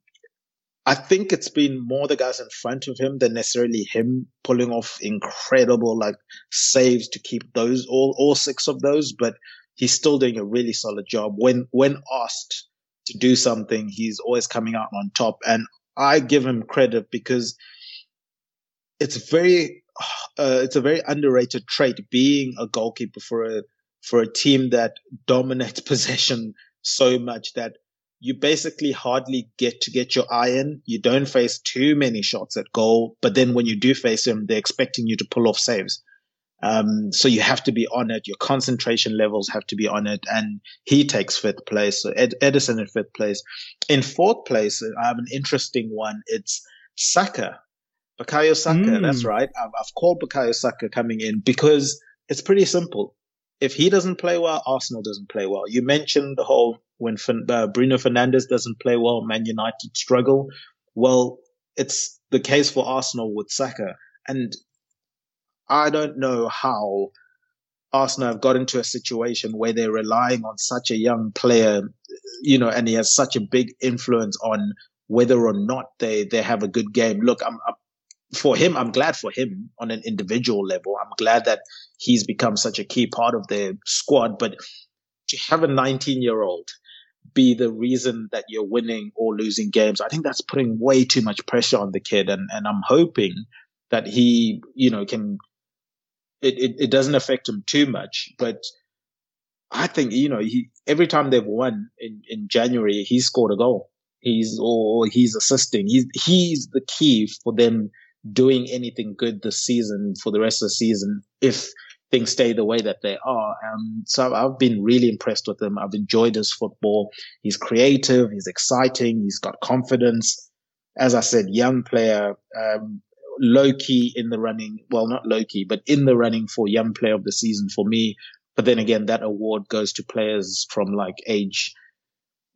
I think it's been more the guys in front of him than necessarily him pulling off incredible like saves to keep those all all six of those, but he's still doing a really solid job. When when asked to do something, he's always coming out on top, and I give him credit because it's very uh, it's a very underrated trait being a goalkeeper for a for a team that dominates possession so much that you basically hardly get to get your eye in. You don't face too many shots at goal, but then when you do face them, they're expecting you to pull off saves. Um, so you have to be on it. Your concentration levels have to be on it. And he takes fifth place. So Ed- Ederson in fifth place. In fourth place, I have an interesting one. It's Saka. Bukayo Saka. Mm. That's right. I've, I've called Bukayo Saka coming in because it's pretty simple. If he doesn't play well, Arsenal doesn't play well. You mentioned the whole when uh, Bruno Fernandes doesn't play well, Man United struggle. Well, it's the case for Arsenal with Saka. And I don't know how Arsenal have got into a situation where they're relying on such a young player, you know, and he has such a big influence on whether or not they, they have a good game. Look, I'm, I'm for him, I'm glad for him on an individual level. I'm glad that he's become such a key part of their squad. But to have a 19 year old be the reason that you're winning or losing games, I think that's putting way too much pressure on the kid. And, and I'm hoping that he, you know, can, it, it, it doesn't affect him too much, but I think, you know, he, every time they've won in, in January, he scored a goal. He's, or he's assisting. He's, he's the key for them doing anything good this season for the rest of the season if things stay the way that they are. Um, so I've been really impressed with him. I've enjoyed his football. He's creative. He's exciting. He's got confidence. As I said, young player, um, low key in the running. Well, not low key, but in the running for young player of the season for me. But then again, that award goes to players from like age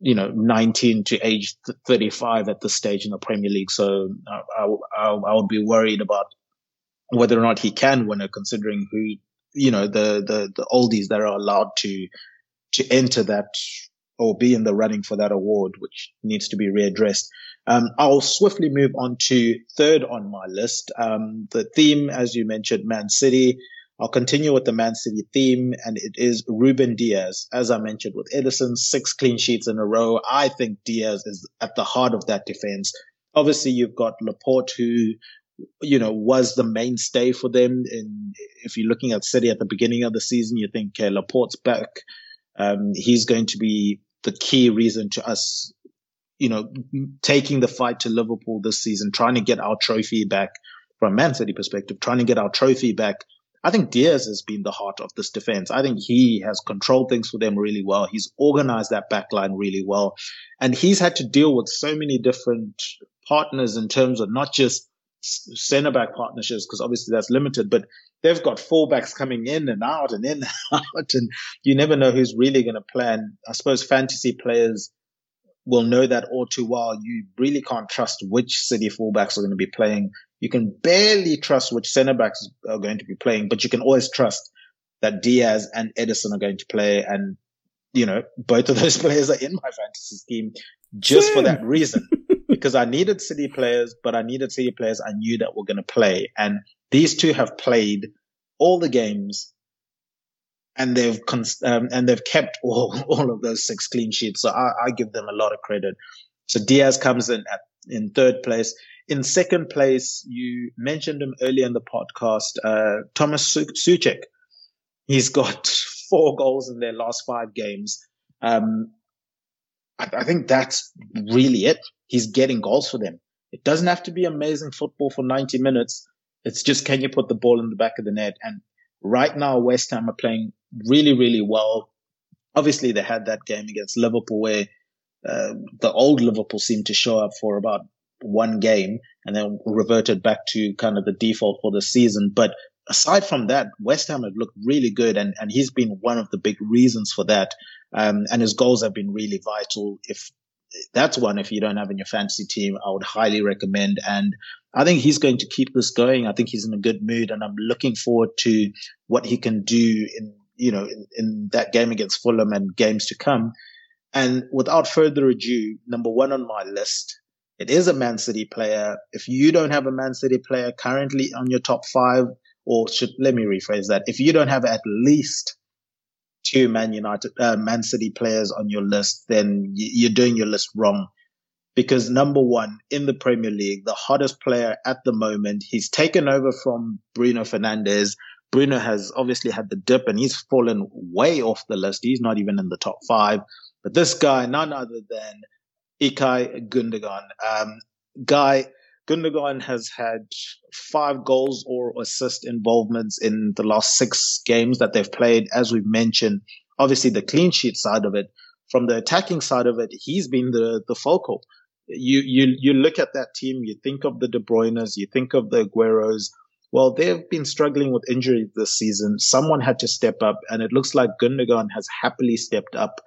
you know, 19 to age 35 at this stage in the Premier League. So I, I, I would be worried about whether or not he can win it, considering who, you know, the, the, the oldies that are allowed to, to enter that or be in the running for that award, which needs to be readdressed. Um, I'll swiftly move on to third on my list. Um, the theme, as you mentioned, Man City. I'll continue with the Man City theme, and it is Ruben Dias. As I mentioned, with Ederson, six clean sheets in a row. I think Dias is at the heart of that defense. Obviously, you've got Laporte, who, you know, was the mainstay for them. And if you're looking at City at the beginning of the season, you think okay, Laporte's back. Um, he's going to be the key reason to us, you know, taking the fight to Liverpool this season, trying to get our trophy back from Man City perspective, trying to get our trophy back I think Dias has been the heart of this defense. I think he has controlled things for them really well. He's organized that backline really well. And he's had to deal with so many different partners in terms of not just center back partnerships, because obviously that's limited, but they've got fullbacks coming in and out and in and out. And you never know who's really going to play. And I suppose fantasy players will know that all too well. You really can't trust which City fullbacks are going to be playing you can barely trust which centre backs are going to be playing, but you can always trust that Dias and Ederson are going to play. And, you know, both of those players are in my fantasy scheme just Same. for that reason. because I needed City players, but I needed City players I knew that were going to play. And these two have played all the games and they've um, and they've kept all all of those six clean sheets. So I, I, give them a lot of credit. So Dias comes in at in third place. In second place, you mentioned him earlier in the podcast, uh, Thomas Soucek. He's got four goals in their last five games. Um, I think that's really it. He's getting goals for them. It doesn't have to be amazing football for 90 minutes. It's just can you put the ball in the back of the net? And right now, West Ham are playing really, really well. Obviously, they had that game against Liverpool where uh, the old Liverpool seemed to show up for about one game and then reverted back to kind of the default for the season. But aside from that, West Ham have looked really good, and, and he's been one of the big reasons for that. Um, and his goals have been really vital. If that's one, if you don't have in your fantasy team, I would highly recommend. And I think he's going to keep this going. I think he's in a good mood, and I'm looking forward to what he can do in you know in, in that game against Fulham and games to come. And without further ado, number one on my list it is a Man City player. If you don't have a Man City player currently on your top five, or should let me rephrase that, if you don't have at least two Man United, uh, Man City players on your list, then you're doing your list wrong. Because number one in the Premier League, the hottest player at the moment, he's taken over from Bruno Fernandes. Bruno has obviously had the dip and he's fallen way off the list. He's not even in the top five. But this guy, none other than Ilkay Gundogan. Um, Guy Gundogan has had five goals or assist involvements in the last six games that they've played. As we've mentioned, obviously the clean sheet side of it. From the attacking side of it, he's been the the focal. You you you look at that team, you think of the De Bruyne's, you think of the Agueros. Well, they've been struggling with injuries this season. Someone had to step up, and it looks like Gundogan has happily stepped up.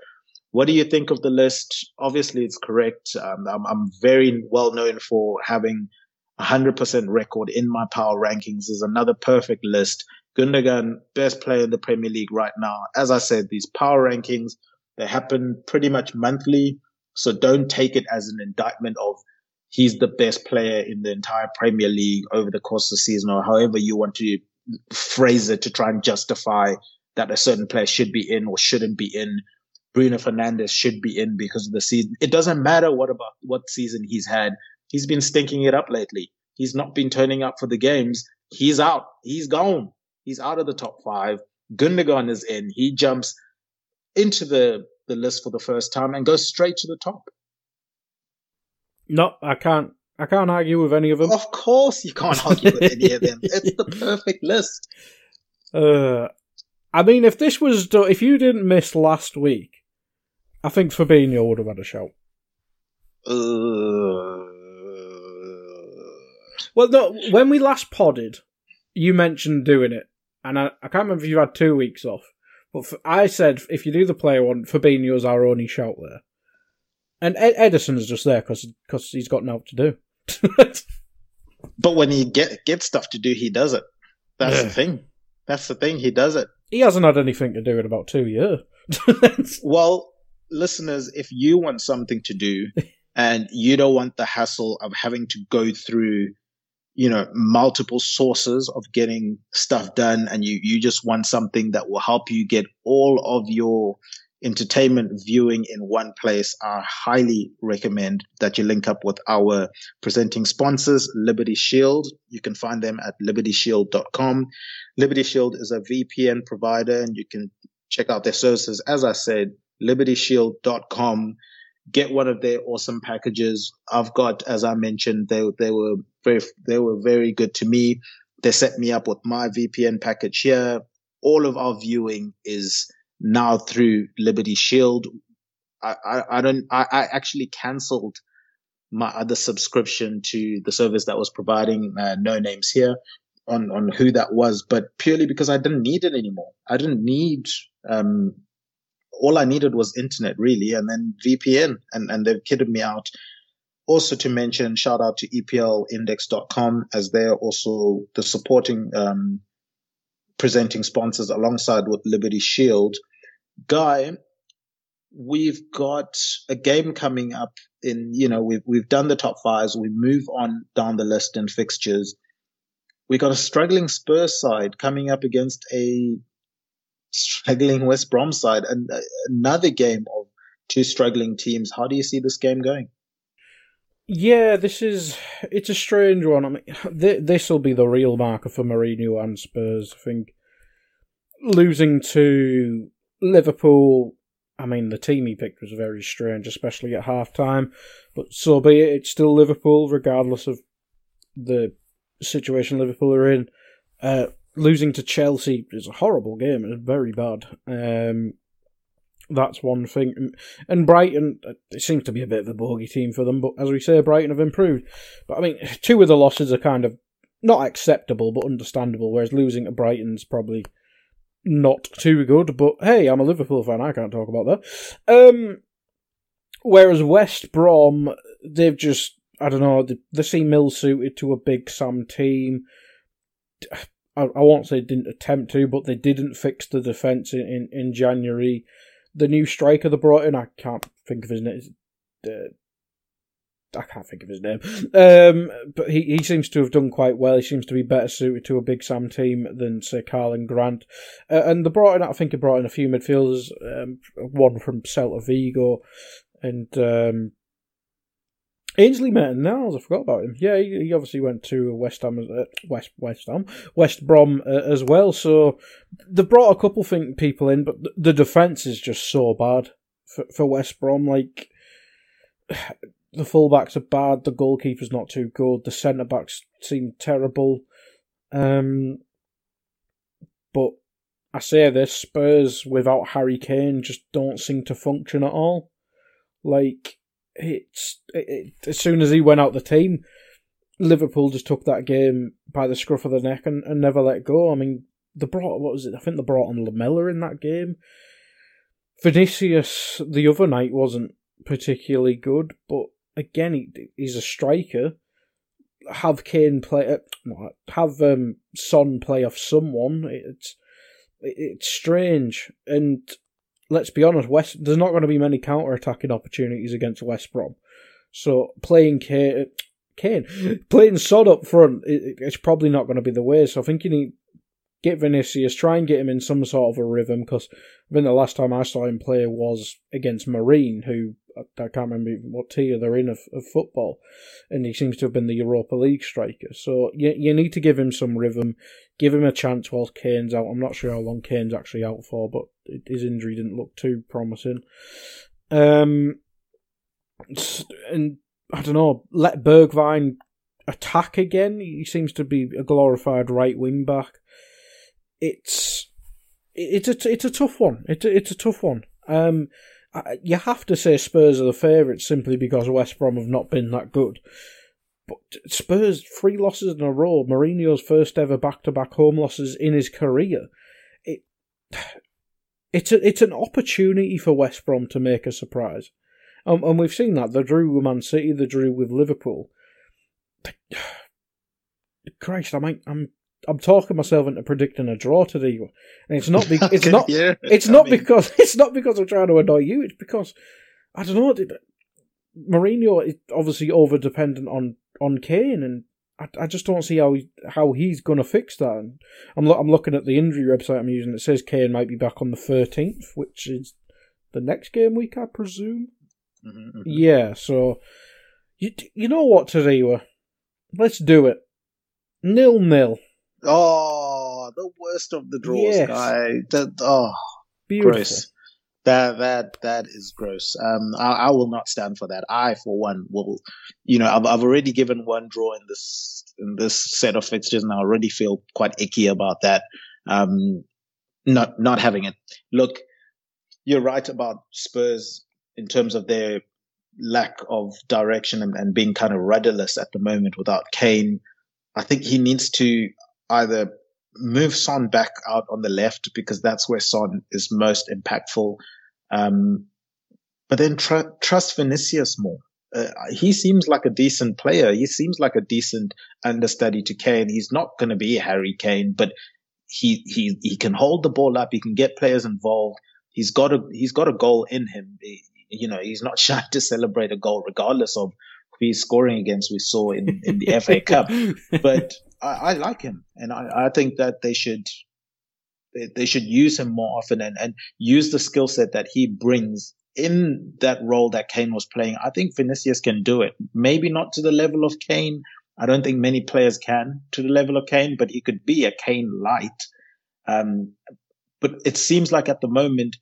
What do you think of the list? Obviously, it's correct. Um, I'm, I'm very well known for having 100% record in my power rankings. There's another perfect list. Gundogan, best player in the Premier League right now. As I said, these power rankings, they happen pretty much monthly. So don't take it as an indictment of he's the best player in the entire Premier League over the course of the season or however you want to phrase it to try and justify that a certain player should be in or shouldn't be in. Bruno Fernandes should be in because of the season. It doesn't matter what about what season he's had. He's been stinking it up lately. He's not been turning up for the games. He's out. He's gone. He's out of the top five. Gundogan is in. He jumps into the, the list for the first time and goes straight to the top. No, I can't. I can't argue with any of them. Of course, you can't argue with any of them. It's the perfect list. Uh, I mean, if this was if you didn't miss last week, I think Fabinho would have had a shout. Uh, Well, no, when we last podded, you mentioned doing it, and I, I can't remember if you had two weeks off, but I said if you do the player one, Fabinho's our only shout there, and Ed- Ederson's just there because he's got nothing to do. but when he get gets stuff to do, he does it. That's Yeah. the thing. That's the thing. He does it. he hasn't had anything to do in about two years. Well, listeners, if you want something to do and you don't want the hassle of having to go through, you know, multiple sources of getting stuff done and you, you just want something that will help you get all of your entertainment viewing in one place, I highly recommend that you link up with our presenting sponsors, Liberty Shield. You can find them at libertyshield.com. Liberty Shield is a VPN provider and you can check out their services. As I said, libertyshield.com. Get one of their awesome packages. I've got, as I mentioned, they, they were very, they were very good to me. They set me up with my VPN package here. All of our viewing is now through Liberty Shield. I, I, I don't, I, I actually cancelled my other subscription to the service that was providing uh, no names here on, on who that was, but purely because I didn't need it anymore. I didn't need, um, all I needed was internet really, and then VPN, and, and they've kitted me out. Also to mention, shout out to EPLindex.com as they're also the supporting, um, presenting sponsors alongside with Liberty Shield. Guy, we've got a game coming up in, you know, we've, we've done the top fives. We move on down the list in fixtures. We got a struggling Spurs side coming up against a struggling West Brom side and another game of two struggling teams. How do you see this game going? Yeah, this is it's a strange one. I mean, th- this will be the real marker for Mourinho and Spurs. I think losing to Liverpool. I mean, the team he picked was very strange, especially at half time. But so be it. It's still Liverpool, regardless of the situation Liverpool are in. Uh, losing to Chelsea is a horrible game. It's very bad. Um, that's one thing. And- Brighton, it seems to be a bit of a bogey team for them, but as we say, Brighton have improved. But I mean, two of the losses are kind of not acceptable, but understandable, whereas losing to Brighton's probably not too good. But hey, I'm a Liverpool fan, I can't talk about that. Um, whereas West Brom, they've just, I don't know, they, they seem ill suited to a big Sam team. I, I won't say didn't attempt to, but they didn't fix the defence in, in, in January. The new striker they brought in, I can't think of his name. Uh, I can't think of his name. Um, but he, he seems to have done quite well. He seems to be better suited to a Big Sam team than, say, Karlan Grant. Uh, and they brought in, I think they brought in a few midfielders, um, one from Celta Vigo, and um, Ainsley Maitland-Niles, I forgot about him. Yeah, he, he obviously went to West Ham, uh, West West Ham, West Brom uh, as well. So they brought a couple think people in, but th- the defense is just so bad for for West Brom. Like the fullbacks are bad. The goalkeeper's not too good. The centre backs seem terrible. Um, but I say this: Spurs without Harry Kane just don't seem to function at all. Like it's it, it, as soon as he went out the team, Liverpool just took that game by the scruff of the neck and, and never let go. I mean, they brought what was it? I think they brought on Lamela in that game. Vinicius the other night wasn't particularly good, but again, he, he's a striker. Have Kane play, uh, have um, Son play off someone. It's it's strange, and let's be honest, West there's not going to be many counter attacking opportunities against West Brom. So playing Kane, Kane playing Son up front, it, it's probably not going to be the way. So I think you need get Vinicius, try and get him in some sort of a rhythm because I think the last time I saw him play was against Marine, who I can't remember what tier they're in of, of football, and he seems to have been the Europa League striker. So you you need to give him some rhythm, give him a chance whilst Kane's out. I'm not sure how long Kane's actually out for, but his injury didn't look too promising. Um, and I don't know, let Bergwijn attack again. He seems to be a glorified right wing back it's it's a it's a tough one. It's it's a tough one. Um, you have to say Spurs are the favourites simply because West Brom have not been that good. But Spurs three losses in a row. Mourinho's first ever back to back home losses in his career. It it's a, it's an opportunity for West Brom to make a surprise, um, and we've seen that. They drew with Man City. They drew with Liverpool. Christ, I'm I'm I'm talking myself into predicting a draw today, and it's not. Be- it's not. It's not mean... because it's not because I'm trying to annoy you. It's because I don't know. Mourinho is obviously over dependent on on Kane, and I, I just don't see how he, how he's going to fix that. And I'm lo- I'm looking at the injury website I'm using. It says Kane might be back on the 13th, which is the next game week, I presume. Mm-hmm, mm-hmm. Yeah. So you you know what to do? Let's do it. Nil nil. Oh, the worst of the draws, yes. guy. That, oh, Beautiful. gross. That that that is gross. Um, I, I, will not stand for that. I, for one, will. You know, I've I've already given one draw in this in this set of fixtures, and I already feel quite icky about that. Um, not not having it. Look, you're right about Spurs in terms of their lack of direction and, and being kind of rudderless at the moment without Kane. I think he needs to either move Son back out on the left because that's where Son is most impactful. Um, but then tr- trust Vinicius more. Uh, he seems like a decent player. He seems like a decent understudy to Kane. He's not going to be Harry Kane, but he he he can hold the ball up. He can get players involved. He's got a he's got a goal in him. He, you know, he's not shy to celebrate a goal, regardless of who he's scoring against. We saw in, in the FA Cup, but I, I like him, and I, I think that they should they, they should use him more often and, and use the skill set that he brings in that role that Kane was playing. I think Vinicius can do it. Maybe not to the level of Kane. I don't think many players can to the level of Kane, but he could be a Kane light. Um, but it seems like at the moment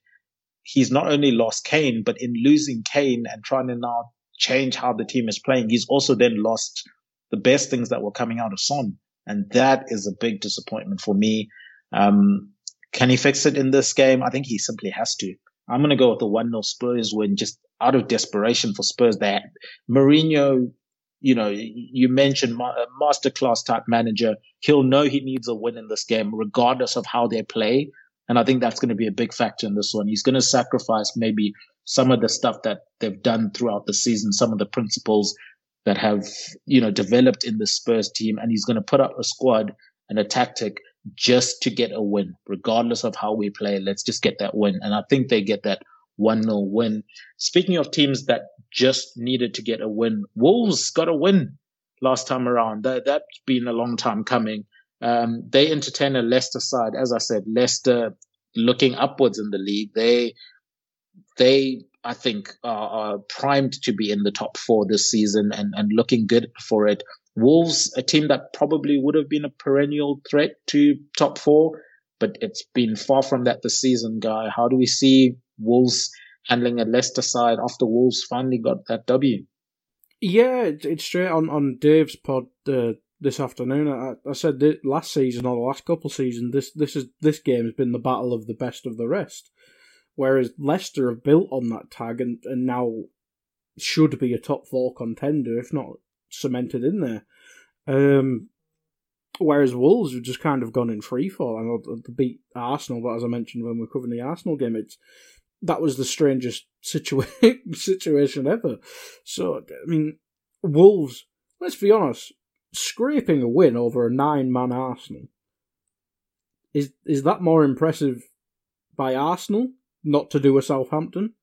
he's not only lost Kane, but in losing Kane and trying to now change how the team is playing, he's also then lost the best things that were coming out of Son. And that is a big disappointment for me. Um, can he fix it in this game? I think he simply has to. I'm going to go with the 1 0 Spurs win just out of desperation for Spurs. That Mourinho, you know, you mentioned a masterclass type manager. He'll know he needs a win in this game, regardless of how they play. And I think that's going to be a big factor in this one. He's going to sacrifice maybe some of the stuff that they've done throughout the season, some of the principles that have, you know, developed in the Spurs team. And he's going to put up a squad and a tactic just to get a win, regardless of how we play. Let's just get that win. And I think they get that 1 0 win. Speaking of teams that just needed to get a win, Wolves got a win last time around. That, that's been a long time coming. Um, they entertain a Leicester side. As I said, Leicester looking upwards in the league. They, they I think, are, are, primed to be in the top four this season and, and looking good for it. Wolves, a team that probably would have been a perennial threat to top four, but it's been far from that this season, guy. How do we see Wolves handling a Leicester side after Wolves finally got that W. Yeah, it's straight on on Dave's pod uh, this afternoon. I, I said last season or the last couple seasons, this this is this game has been the battle of the best of the rest. Whereas Leicester have built on that tag and, and now should be a top four contender, if not cemented in there. Um, whereas Wolves have just kind of gone in free fall. I know to beat Arsenal, but as I mentioned when we are covering the Arsenal game, it's that was the strangest situa- situation ever. So I mean, Wolves. Let's be honest, scraping a win over a nine-man Arsenal is is that more impressive by Arsenal not to do a Southampton?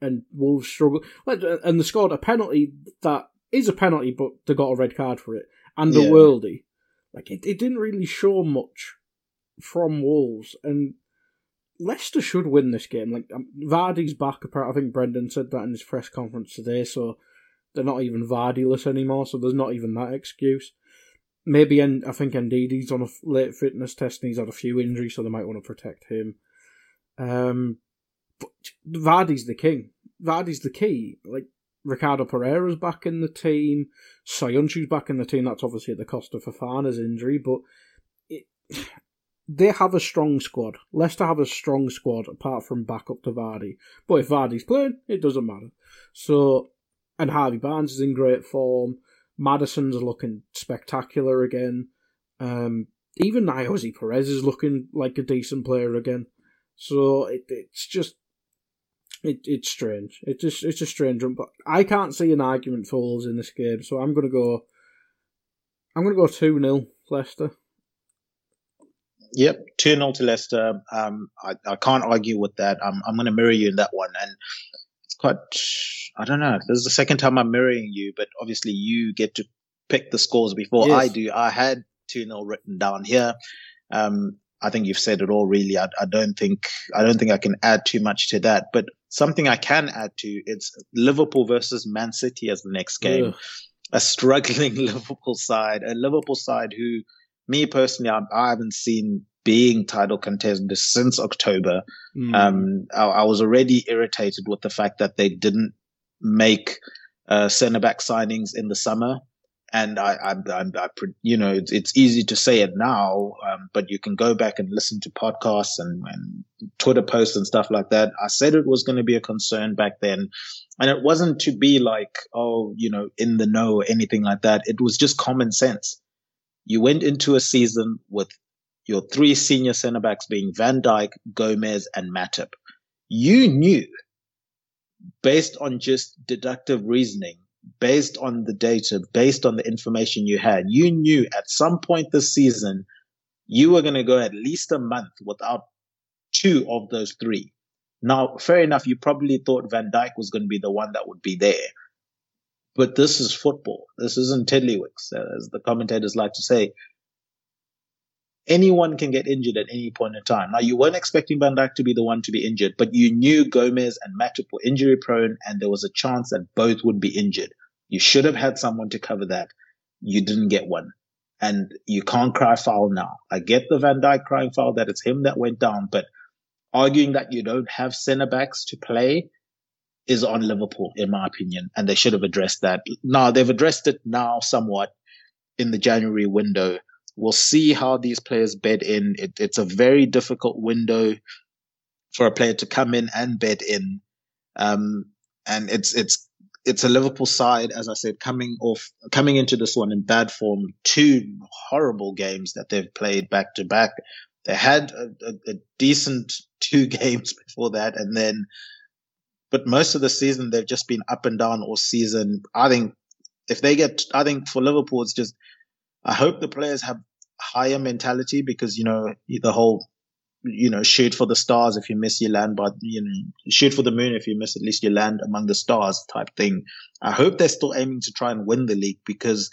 And Wolves struggle, and they scored a penalty that is a penalty, but they got a red card for it, and yeah. a worldie. Like it, it didn't really show much from Wolves, and Leicester should win this game. Like um, Vardy's back. I think Brendan said that in his press conference today. So they're not even Vardyless anymore. So there's not even that excuse. Maybe and I think Ndidi's on a late fitness test and he's had a few injuries, so they might want to protect him. Um, but Vardy's the king. Vardy's the key. Like Ricardo Pereira's back in the team. Soyuncu's back in the team. That's obviously at the cost of Fofana's injury, but it, they have a strong squad. Leicester have a strong squad apart from backup to Vardy. But if Vardy's playing, it doesn't matter. So, and Harvey Barnes is in great form. Maddison's looking spectacular again. Um, even Ayoze Perez is looking like a decent player again. So it, it's just it, it's strange. It's just it's a strange one, but I can't see an argument for Wolves in this game. So I'm gonna go. I'm gonna go two 0 Leicester. Yep, 2 0 to Leicester. Um, I, I can't argue with that. I'm, I'm going to mirror you in that one. And it's quite, I don't know. This is the second time I'm mirroring you, but obviously you get to pick the scores before yes. I do. I had 2 0 written down here. Um, I think you've said it all really. I, I, don't think, I don't think I can add too much to that, but something I can add to it's Liverpool versus Man City as the next game. Ugh. A struggling Liverpool side, a Liverpool side who, me personally, I, I haven't seen being title contenders since October. Mm. Um, I, I, was already irritated with the fact that they didn't make uh, centre back signings in the summer. And I, I, I, I you know, it's, it's, easy to say it now, um, but you can go back and listen to podcasts and, and Twitter posts and stuff like that. I said it was going to be a concern back then. And it wasn't to be like, oh, you know, in the know or anything like that. It was just common sense you went into a season with your three senior centre backs being Van Dijk, Gomez, and Matip. You knew, based on just deductive reasoning, based on the data, based on the information you had, you knew at some point this season you were going to go at least a month without two of those three. Now, fair enough, you probably thought Van Dijk was going to be the one that would be there. But this is football. This isn't Tiddlywicks, as the commentators like to say. Anyone can get injured at any point in time. Now, you weren't expecting Van Dijk to be the one to be injured, but you knew Gomez and Matip were injury prone, and there was a chance that both would be injured. You should have had someone to cover that. You didn't get one. And you can't cry foul now. I get the Van Dijk crying foul that it's him that went down, but arguing that you don't have centre backs to play is on Liverpool, in my opinion, and they should have addressed that. Now they've addressed it now somewhat in the January window. We'll see how these players bed in. It, it's a very difficult window for a player to come in and bed in, um, and it's it's it's a Liverpool side, as I said, coming off coming into this one in bad form. Two horrible games that they've played back to back. They had a, a, a decent two games before that, and then but most of the season they've just been up and down all season. I think if they get, I think for Liverpool, it's just, I hope the players have higher mentality because, you know, the whole, you know, shoot for the stars if you miss your land, but, you know, shoot for the moon if you miss at least your land among the stars type thing. I hope they're still aiming to try and win the league because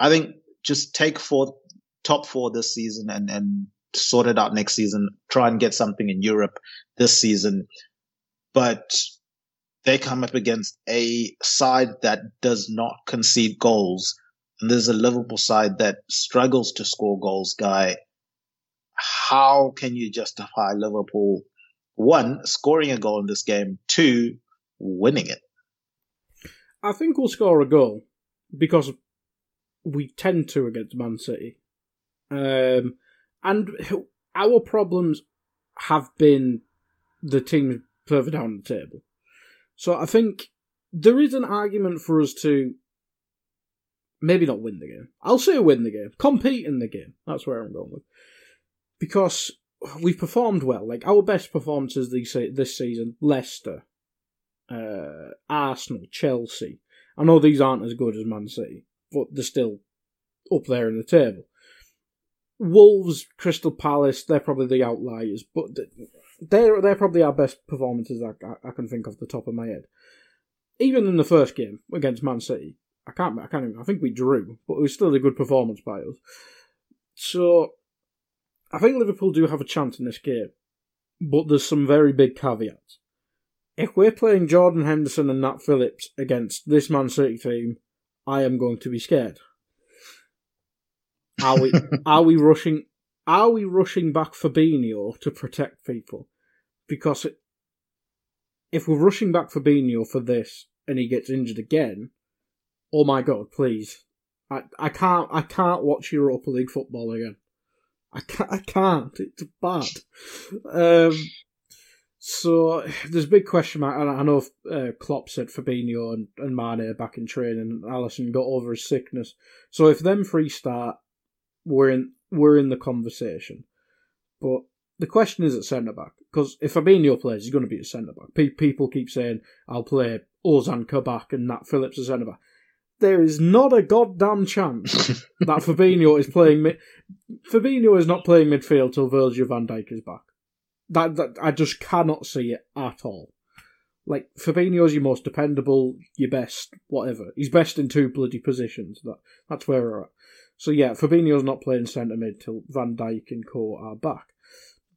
I think just take four, top four this season and, and sort it out next season, try and get something in Europe this season. But they come up against a side that does not concede goals. There's a Liverpool side that struggles to score goals, guy. How can you justify Liverpool one, scoring a goal in this game, two, winning it. I think we'll score a goal because we tend to against Man City. Um, and our problems have been the teams further down the table. So I think there is an argument for us to maybe not win the game. I'll say win the game, compete in the game. That's where I'm going with. Because we've performed well. Like our best performances this this season: Leicester, uh, Arsenal, Chelsea. I know these aren't as good as Man City, but they're still up there in the table. Wolves, Crystal Palace, they're probably the outliers, but they're they're probably our best performances I, I can think of the top of my head. Even in the first game against Man City, I can't I can't even, I think we drew, but it was still a good performance by us. So I think Liverpool do have a chance in this game, but there's some very big caveats. If we're playing Jordan Henderson and Nat Phillips against this Man City team, I am going to be scared. Are we are we rushing are we rushing back Fabinho to protect people? Because it, if we're rushing back Fabinho for this and he gets injured again, oh my god, please. I, I can't I can't watch Europa League football again. I can't. I can't. It's bad. Um, so there's a big question mark. And I know uh, Klopp said Fabinho and, and Mane are back in training. and Alisson got over his sickness. So if them three start, we're in we're in the conversation. But the question is at centre back because if Fabinho plays, he's going to be a centre back. people keep saying I'll play Ozan Kabak and Nat Phillips as centre back there is not a goddamn chance that Fabinho is playing. Mi- Fabinho is not playing midfield till Virgil van Dijk is back. That, that I just cannot see it at all. Like Fabinho's your most dependable, your best, whatever. He's best in two bloody positions. That that's where we're at. So yeah, Fabinho's not playing centre mid till Van Dijk and Co are back.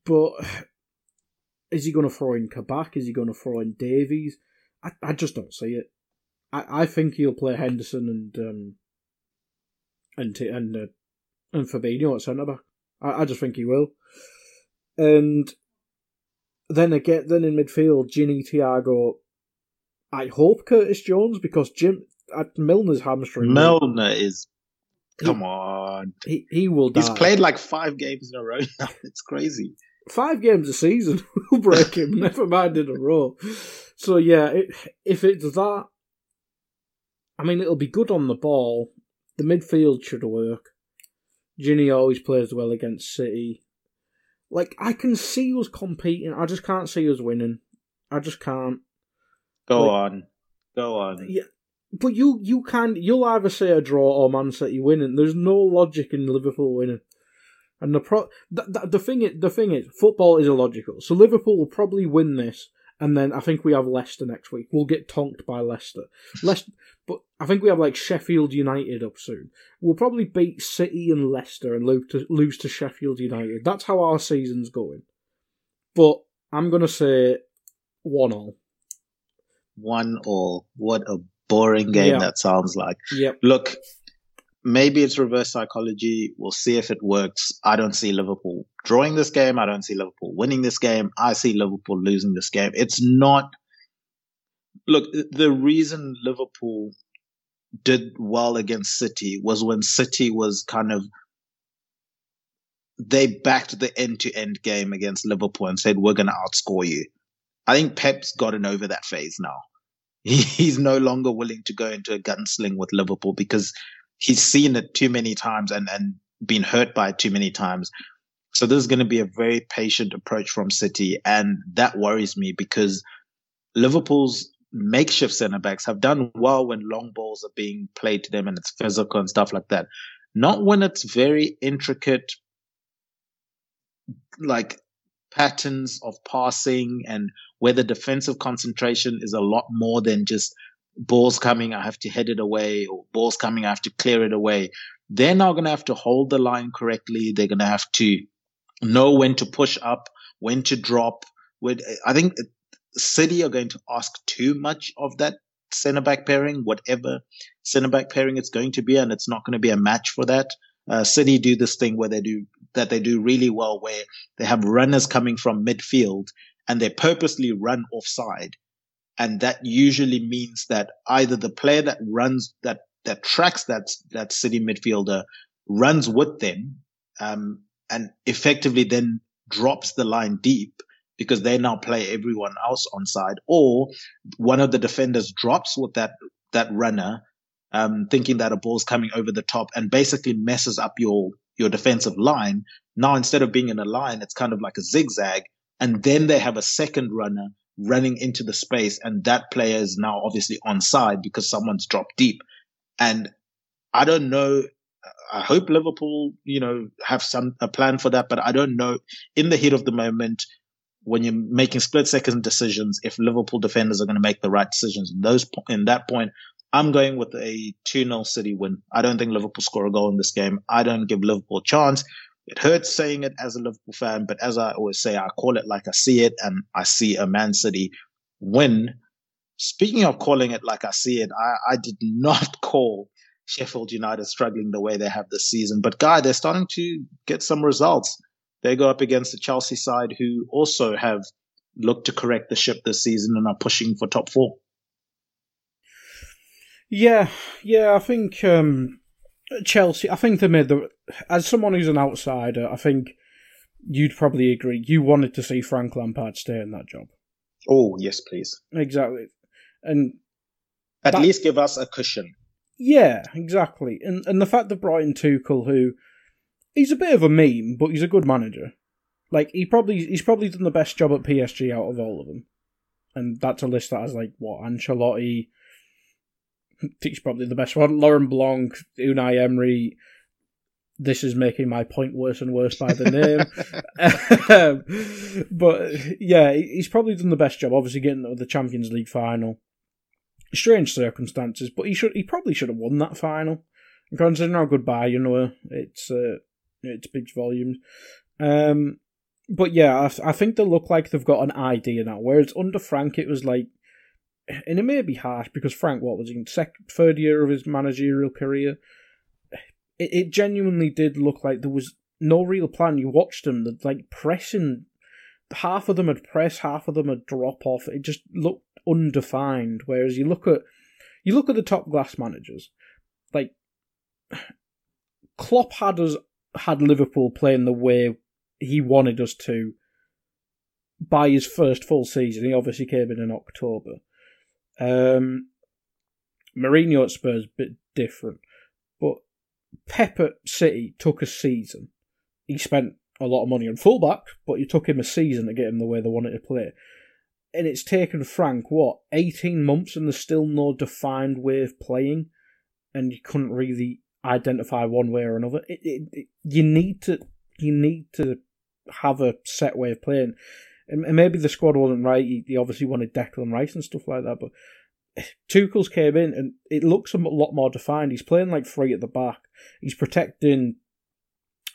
But is he going to throw in Kabak? Is he going to throw in Davies? I, I just don't see it. I, I think he'll play Henderson and um, and and uh, and Fabinho at centre back. I, I just think he will. And then again, then in midfield, Gini, Thiago. I hope Curtis Jones because Jim at Milner's hamstring. Milner is. Come he, on. He he will. Die. He's played like five games in a row now. It's crazy. Five games a season will break him. never mind in a row. So yeah, it, if it's that, I mean, it'll be good on the ball. The midfield should work. Gini always plays well against City. Like, I can see us competing. I just can't see us winning. I just can't. Go like, on. Go on. Yeah. But you, you can you'll either say a draw or Man City winning. There's no logic in Liverpool winning. And the pro the, the, the thing is, the thing is, football is illogical. So Liverpool will probably win this and then I think we have Leicester next week. We'll get tonked by Leicester. Leicester, but I think we have like Sheffield United up soon. We'll probably beat City and Leicester and lose to, lose to Sheffield United. That's how our season's going. But I'm gonna say one all. One all. What a boring game yeah. that sounds like. Yep. Look, maybe it's reverse psychology. We'll see if it works. I don't see Liverpool drawing this game. I don't see Liverpool winning this game. I see Liverpool losing this game. It's not. Look, the reason Liverpool did well against City was when City was kind of they backed the end to end game against Liverpool and said, We're going to outscore you. I think Pep's gotten over that phase now. He's no longer willing to go into a gunsling with Liverpool because he's seen it too many times and, and been hurt by it too many times. So this is going to be a very patient approach from City. And that worries me because Liverpool's makeshift centre backs have done well when long balls are being played to them and it's physical and stuff like that. Not when it's very intricate, like patterns of passing and where the defensive concentration is a lot more than just balls coming, I have to head it away, or balls coming, I have to clear it away. They're now going to have to hold the line correctly. They're going to have to know when to push up, when to drop. I think City are going to ask too much of that centre back pairing, whatever centre back pairing it's going to be, and it's not going to be a match for that. Uh, City do this thing where they do that they do really well, where they have runners coming from midfield and they purposely run offside. And that usually means that either the player that runs that that tracks that that city midfielder runs with them um, and effectively then drops the line deep because they now play everyone else on side, or one of the defenders drops with that that runner, um, thinking that a ball's coming over the top and basically messes up your your defensive line. Now instead of being in a line, it's kind of like a zigzag, and then they have a second runner running into the space, and that player is now obviously on side because someone's dropped deep. And I don't know. I hope Liverpool, you know, have some a plan for that, but I don't know. In the heat of the moment, when you're making split second decisions, if Liverpool defenders are going to make the right decisions in those in that point, I'm going with a 2-0 City win. I don't think Liverpool score a goal in this game. I don't give Liverpool a chance. It hurts saying it as a Liverpool fan, but as I always say, I call it like I see it, and I see a Man City win. Speaking of calling it like I see it, I, I did not call Sheffield United struggling the way they have this season. But guy, they're starting to get some results. They go up against the Chelsea side, who also have looked to correct the ship this season and are pushing for top four. Yeah, yeah, I think um, Chelsea. I think they made the. As someone who's an outsider, I think you'd probably agree. You wanted to see Frank Lampard stay in that job. Oh yes, please. Exactly, and at that, least give us a cushion. Yeah, exactly, and and the fact that Brighton Tuchel, who he's a bit of a meme, but he's a good manager. Like he probably he's probably done the best job at PSG out of all of them, and that's a list that has like what Ancelotti. He's probably the best one. Laurent Blanc, Unai Emery. This is making my point worse and worse by the name. but yeah, he's probably done the best job. Obviously, getting to the Champions League final. Strange circumstances, but he should he probably should have won that final. And considering how good Bayern were, it's uh, it speaks volumes. Um, but yeah, I, I think they look like they've got an idea now. Whereas under Frank, it was like, and it may be harsh because Frank, what was in second, third year of his managerial career? It, it genuinely did look like there was no real plan. You watched them, that like pressing. Half of them had press, half of them had drop off. It just looked undefined. Whereas you look at you look at the top glass managers, like Klopp had us had Liverpool playing the way he wanted us to by his first full season. He obviously came in in October. Um, Mourinho at Spurs, a bit different. But Pep at City took a season. He spent a lot of money on fullback, but it took him a season to get him the way they wanted to play. And it's taken Frank, what, 18 months and there's still no defined way of playing? And you couldn't really identify one way or another. It, it, it, you need to you need to have a set way of playing, and, maybe the squad wasn't right. He, he, obviously wanted Declan Rice and stuff like that, but Tuchel's came in and it looks a lot more defined. He's playing like three at the back. He's protecting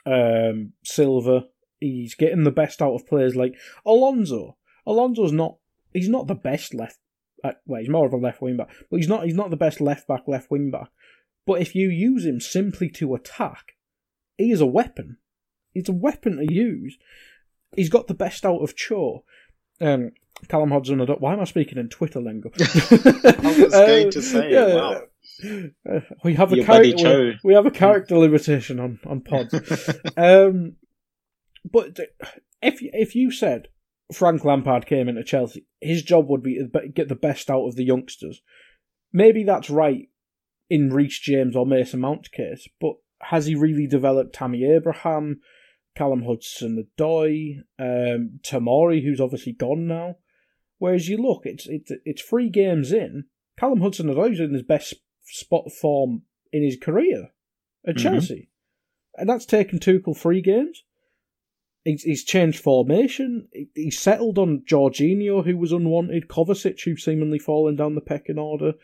um, Silva. He's getting the best out of players like Alonso. Alonso's not. He's not the best left. Well, he's more of a left wing back, but he's not. He's not the best left back, left wing back. But if you use him simply to attack, he is a weapon. He's a weapon to use. He's got the best out of Cho. Um, Callum Hudson, why am I speaking in Twitter lingo? I was going uh, to say, yeah, wow. Uh, we have a character. We, we, have a character limitation on on pods. um, but if if you said Frank Lampard came into Chelsea, his job would be to get the best out of the youngsters. Maybe that's right in Reece James or Mason Mount's case, but has he really developed Tammy Abraham, Callum Hudson Odoi, um, Tomori, who's obviously gone now? Whereas you look, it's it's it's three games in. Callum Hudson Odoi's in his best spot form in his career at mm-hmm. Chelsea, and that's taken Tuchel three games. He's, he's changed formation. He's settled on Jorginho, who was unwanted. Kovacic, who's seemingly fallen down the pecking order.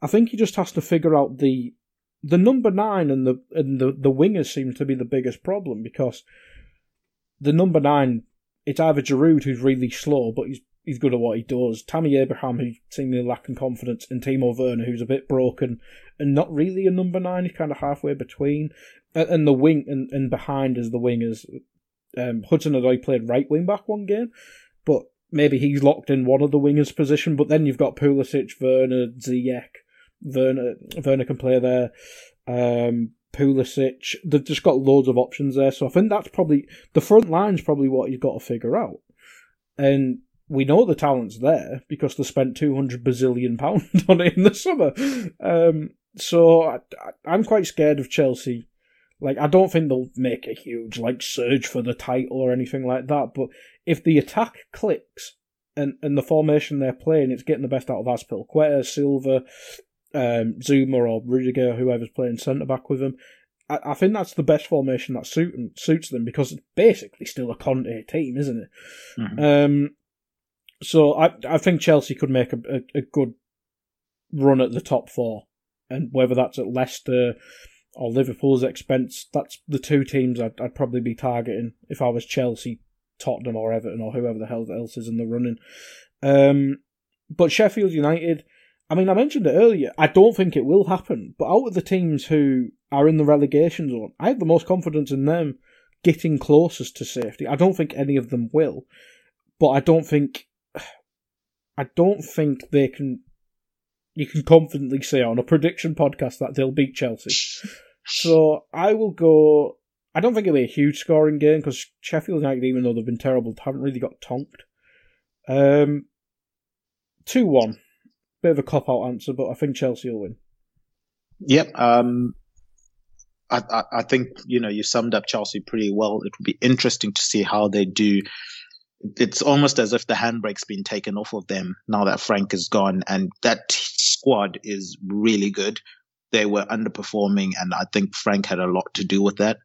I think he just has to figure out the the number nine and the and the, the wingers seem to be the biggest problem because the number nine it's either Giroud who's really slow but he's he's good at what he does, Tammy Abraham who's seemingly lacking confidence, and Timo Werner who's a bit broken and not really a number nine. He's kind of halfway between, and, the wing and, and behind is the wingers. Um, Hudson Odoi played right wing back one game, but maybe he's locked in one of the wingers position, but then you've got Pulisic, Werner, Ziyech. Werner, Werner can play there. Um, Pulisic. They've just got loads of options there. So I think that's probably the front line's probably what you've got to figure out. And we know the talent's there because they spent two hundred bazillion pounds on it in the summer. Um, so I, I'm quite scared of Chelsea. Like I don't think they'll make a huge like surge for the title or anything like that. But if the attack clicks and and the formation they're playing, it's getting the best out of Azpilicueta, Silva, um, Zouma or Rudiger, whoever's playing centre back with them. I, I, think that's the best formation that suit, suits them because it's basically still a Conte team, isn't it? Mm-hmm. Um, so I I think Chelsea could make a, a, a, good run at the top four, and whether that's at Leicester or Liverpool's expense, that's the two teams I'd, I'd probably be targeting if I was Chelsea, Tottenham, or Everton, or whoever the hell else is in the running. Um, but Sheffield United I mean, I mentioned it earlier. I don't think it will happen, but out of the teams who are in the relegation zone, I have the most confidence in them getting closest to safety. I don't think any of them will, but I don't think, I don't think they can. You can confidently say on a prediction podcast that they'll beat Chelsea. so I will go. I don't think it'll be a huge scoring game because Sheffield United, even though they've been terrible, haven't really got tonked. Um, two one. Bit of a cop out answer, but I think Chelsea will win. Yep. Um, I, I, I think you know you summed up Chelsea pretty well. It will be interesting to see how they do. It's almost as if the handbrake's been taken off of them now that Frank is gone, and that squad is really good. They were underperforming, and I think Frank had a lot to do with that.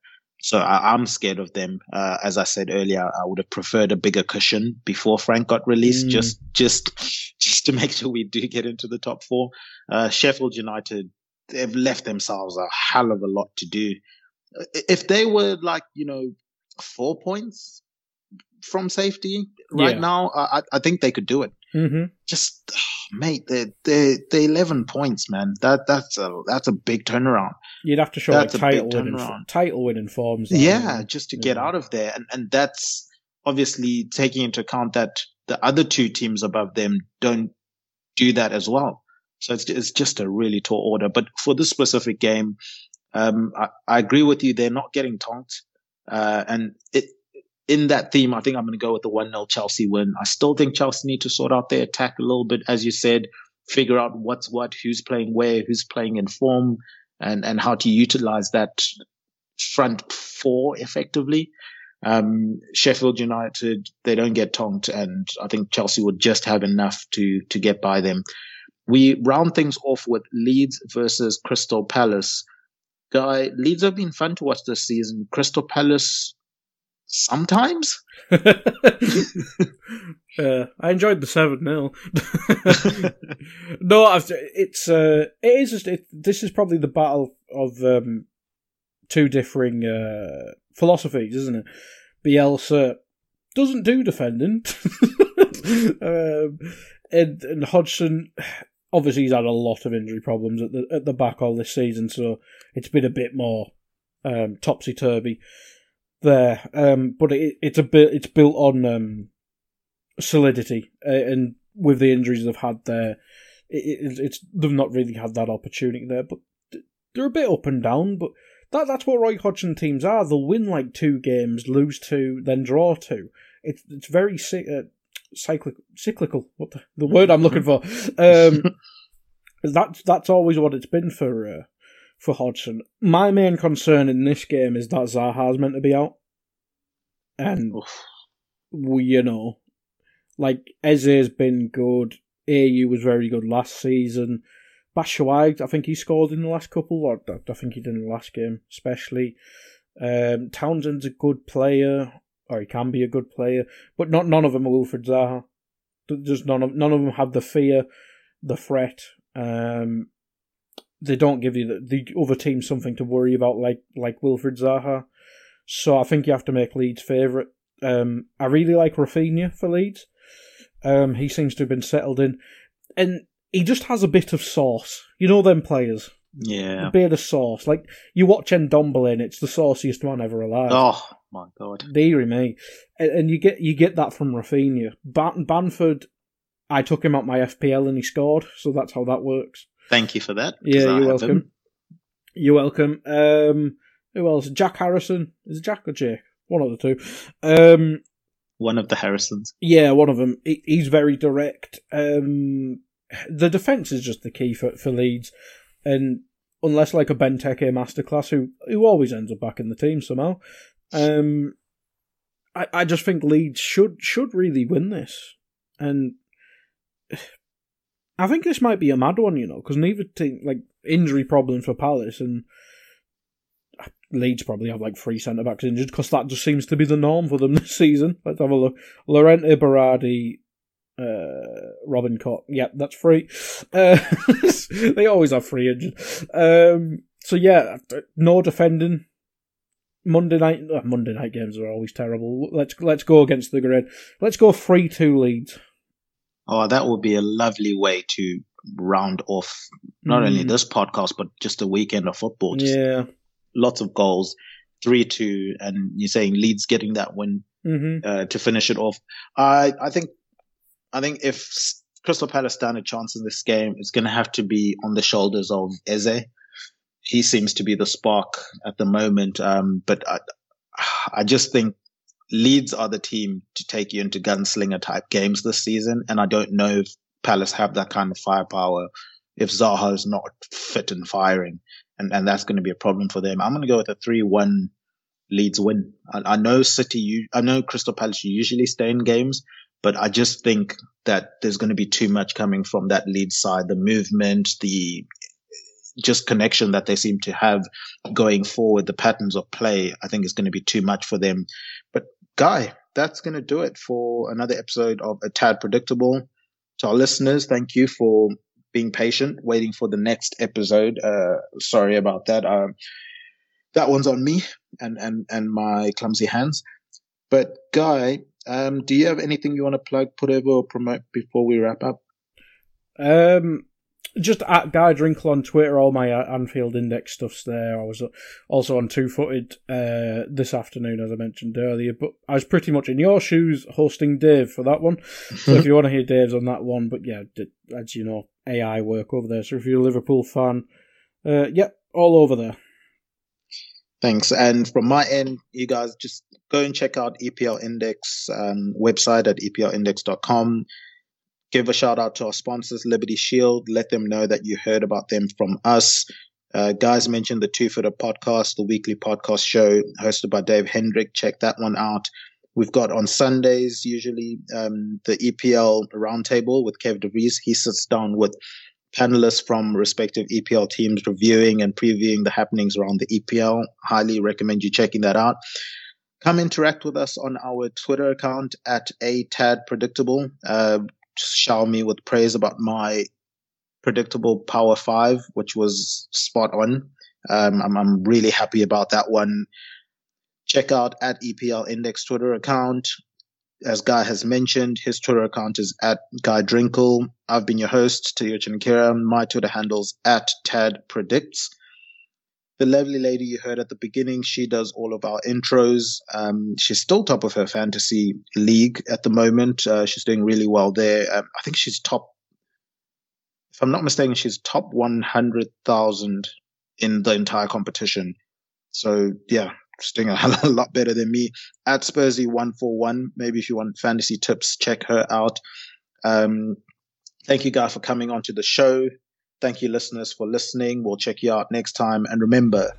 So I, am scared of them. Uh, as I said earlier, I would have preferred a bigger cushion before Frank got released, mm. just just just to make sure we do get into the top four. Uh, Sheffield United, they've left themselves a hell of a lot to do. If they were like you know four points from safety right yeah. now, I, I think they could do it. Mm-hmm. Just mate, they they they eleven points, man. That that's a that's a big turnaround. You'd have to show that's like title winning title winning forms. Yeah, just to get out of there, and and that's obviously taking into account that the other two teams above them don't do that as well. So it's it's just a really tall order. But for this specific game, um, I, I agree with you. They're not getting tonked, uh, and it in that theme, I think I'm going to go with the 1 0 Chelsea win. I still think Chelsea need to sort out their attack a little bit, as you said, figure out what's what, who's playing where, who's playing in form, and, and how to utilize that front four effectively. Um, Sheffield United, they don't get tonked, and I think Chelsea would just have enough to, to get by them. We round things off with Leeds versus Crystal Palace. Guy, Leeds have been fun to watch this season. Crystal Palace, sometimes. uh, I enjoyed the seven 0 No, I've, it's uh, it is just it, this is probably the battle of um, two differing uh, philosophies, isn't it? Bielsa doesn't do defending, um, and, and Hodgson obviously he's had a lot of injury problems at the at the back all this season, so it's been a bit more um, topsy turvy there, um, but it, it's a bit it's built on um, solidity, uh, and with the injuries they've had there, it, it, it's they've not really had that opportunity there. But they're a bit up and down. But that that's what Roy Hodgson teams are. They'll win like two games, lose two, then draw two. It's it's very uh, cyclical. Cyclical. What the, the word I'm looking for? Um, that's that's always what it's been for uh, for Hodgson. My main concern in this game is that Zaha's meant to be out. And, we, you know, like, Eze's been good. Ayew was very good last season. Batshuayi, I think he scored in the last couple, or I think he did in the last game, especially. Um, Townsend's a good player, or he can be a good player, but not none of them are Wilfried Zaha. Just none of none of them have the fear, the threat. Um, they don't give you the, the other team something to worry about like like Wilfried Zaha. So I think you have to make Leeds favourite. Um, I really like Rafinha for Leeds. Um, he seems to have been settled in, and he just has a bit of sauce. You know them players. Yeah, a bit of sauce. Like you watch Ndombele, and it's the sauciest man ever alive. Oh, my god. Deary me. And, and you get you get that from Rafinha. Ban- Bamford, I took him out my FPL and he scored, so that's how that works. Thank you for that. Yeah, you're welcome. him. You're welcome. Um, who else? Jack Harrison. Is it Jack or Jake? One of the two. Um, One of the Harrisons. yeah, one of them. He, he's very direct. Um, the defense is just the key for for Leeds, and unless like a Benteke masterclass, who who always ends up back in the team somehow, um, I I just think Leeds should should really win this, and I think this might be a mad one, you know, because neither team like injury problems for Palace and. Leeds probably have like three centre backs injured because that just seems to be the norm for them this season. Let's have a look. Llorente Berardi, uh, Robin Koch. Yep, that's free. Uh, they always have free injured. Um, so yeah, no defending. Monday night, uh, Monday night games are always terrible. Let's let's go against the grid. Let's go three two Leeds. Oh, that would be a lovely way to round off not only Mm. this podcast but just a weekend of football. Just Yeah. lots of goals, three two, and you're saying Leeds getting that win hmm uh, to finish it off. I I think I think if Crystal Palace stand a chance in this game, it's going to have to be on the shoulders of Eze. He seems to be the spark at the moment, um, but I, I just think Leeds are the team to take you into gunslinger type games this season, and I don't know if Palace have that kind of firepower if Zaha is not fit and firing, and and that's going to be a problem for them. I'm going to go with a three-one Leeds win. I, I know City, I know Crystal Palace usually stay in games, but I just think that there's going to be too much coming from that Leeds side. The movement, the just connection that they seem to have going forward, the patterns of play, I think is going to be too much for them. Guy, that's going to do it for another episode of A Tad Predictable. To our listeners, thank you for being patient, waiting for the next episode. Uh, sorry about that. Um, that one's on me and, and, and my clumsy hands. But Guy, um, do you have anything you want to plug, put over, or promote before we wrap up? Um, just at Guy Drinkle on Twitter. All my uh, Anfield Index stuff's there. I was uh, also on Two Footed uh, this afternoon, as I mentioned earlier. But I was pretty much in your shoes hosting Dave for that one. So if you want to hear Dave's on that one, but yeah, as you know, AI work over there. So if you're a Liverpool fan, uh, yep, all over there. Thanks. And from my end, you guys just go and check out EPL Index um, website at eplindex.com. Give a shout out to our sponsors, Liberty Shield. Let them know that you heard about them from us. Uh, guys mentioned the Two Footer podcast, the weekly podcast show hosted by Dave Hendrick. Check that one out. We've got on Sundays, usually, um, the EPL roundtable with Kev DeVries. He sits down with panelists from respective EPL teams reviewing and previewing the happenings around the EPL. Highly recommend you checking that out. Come interact with us on our Twitter account at a tad predictable. Uh, shower me with praise about my predictable Power Five, which was spot on. Um, I'm, I'm really happy about that one. Check out at EPL Index Twitter account. As Guy has mentioned, his Twitter account is at Guy Drinkle. I've been your host, Tayuchin Kira. My Twitter handle's at Tad Predicts. The lovely lady you heard at the beginning, she does all of our intros. Um, she's still top of her fantasy league at the moment. Uh, she's doing really well there. Um, I think she's top, if I'm not mistaken, she's top 100,000 in the entire competition. So yeah, she's doing a lot better than me. At Spursy141, maybe if you want fantasy tips, check her out. Um, thank you guys for coming onto the show. Thank you, listeners, for listening. We'll check you out next time. And remember,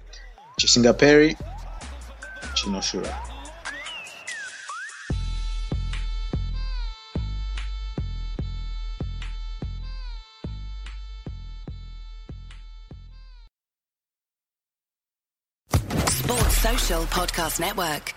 Chisinga Peri, Chinoshura. Sports Social Podcast Network.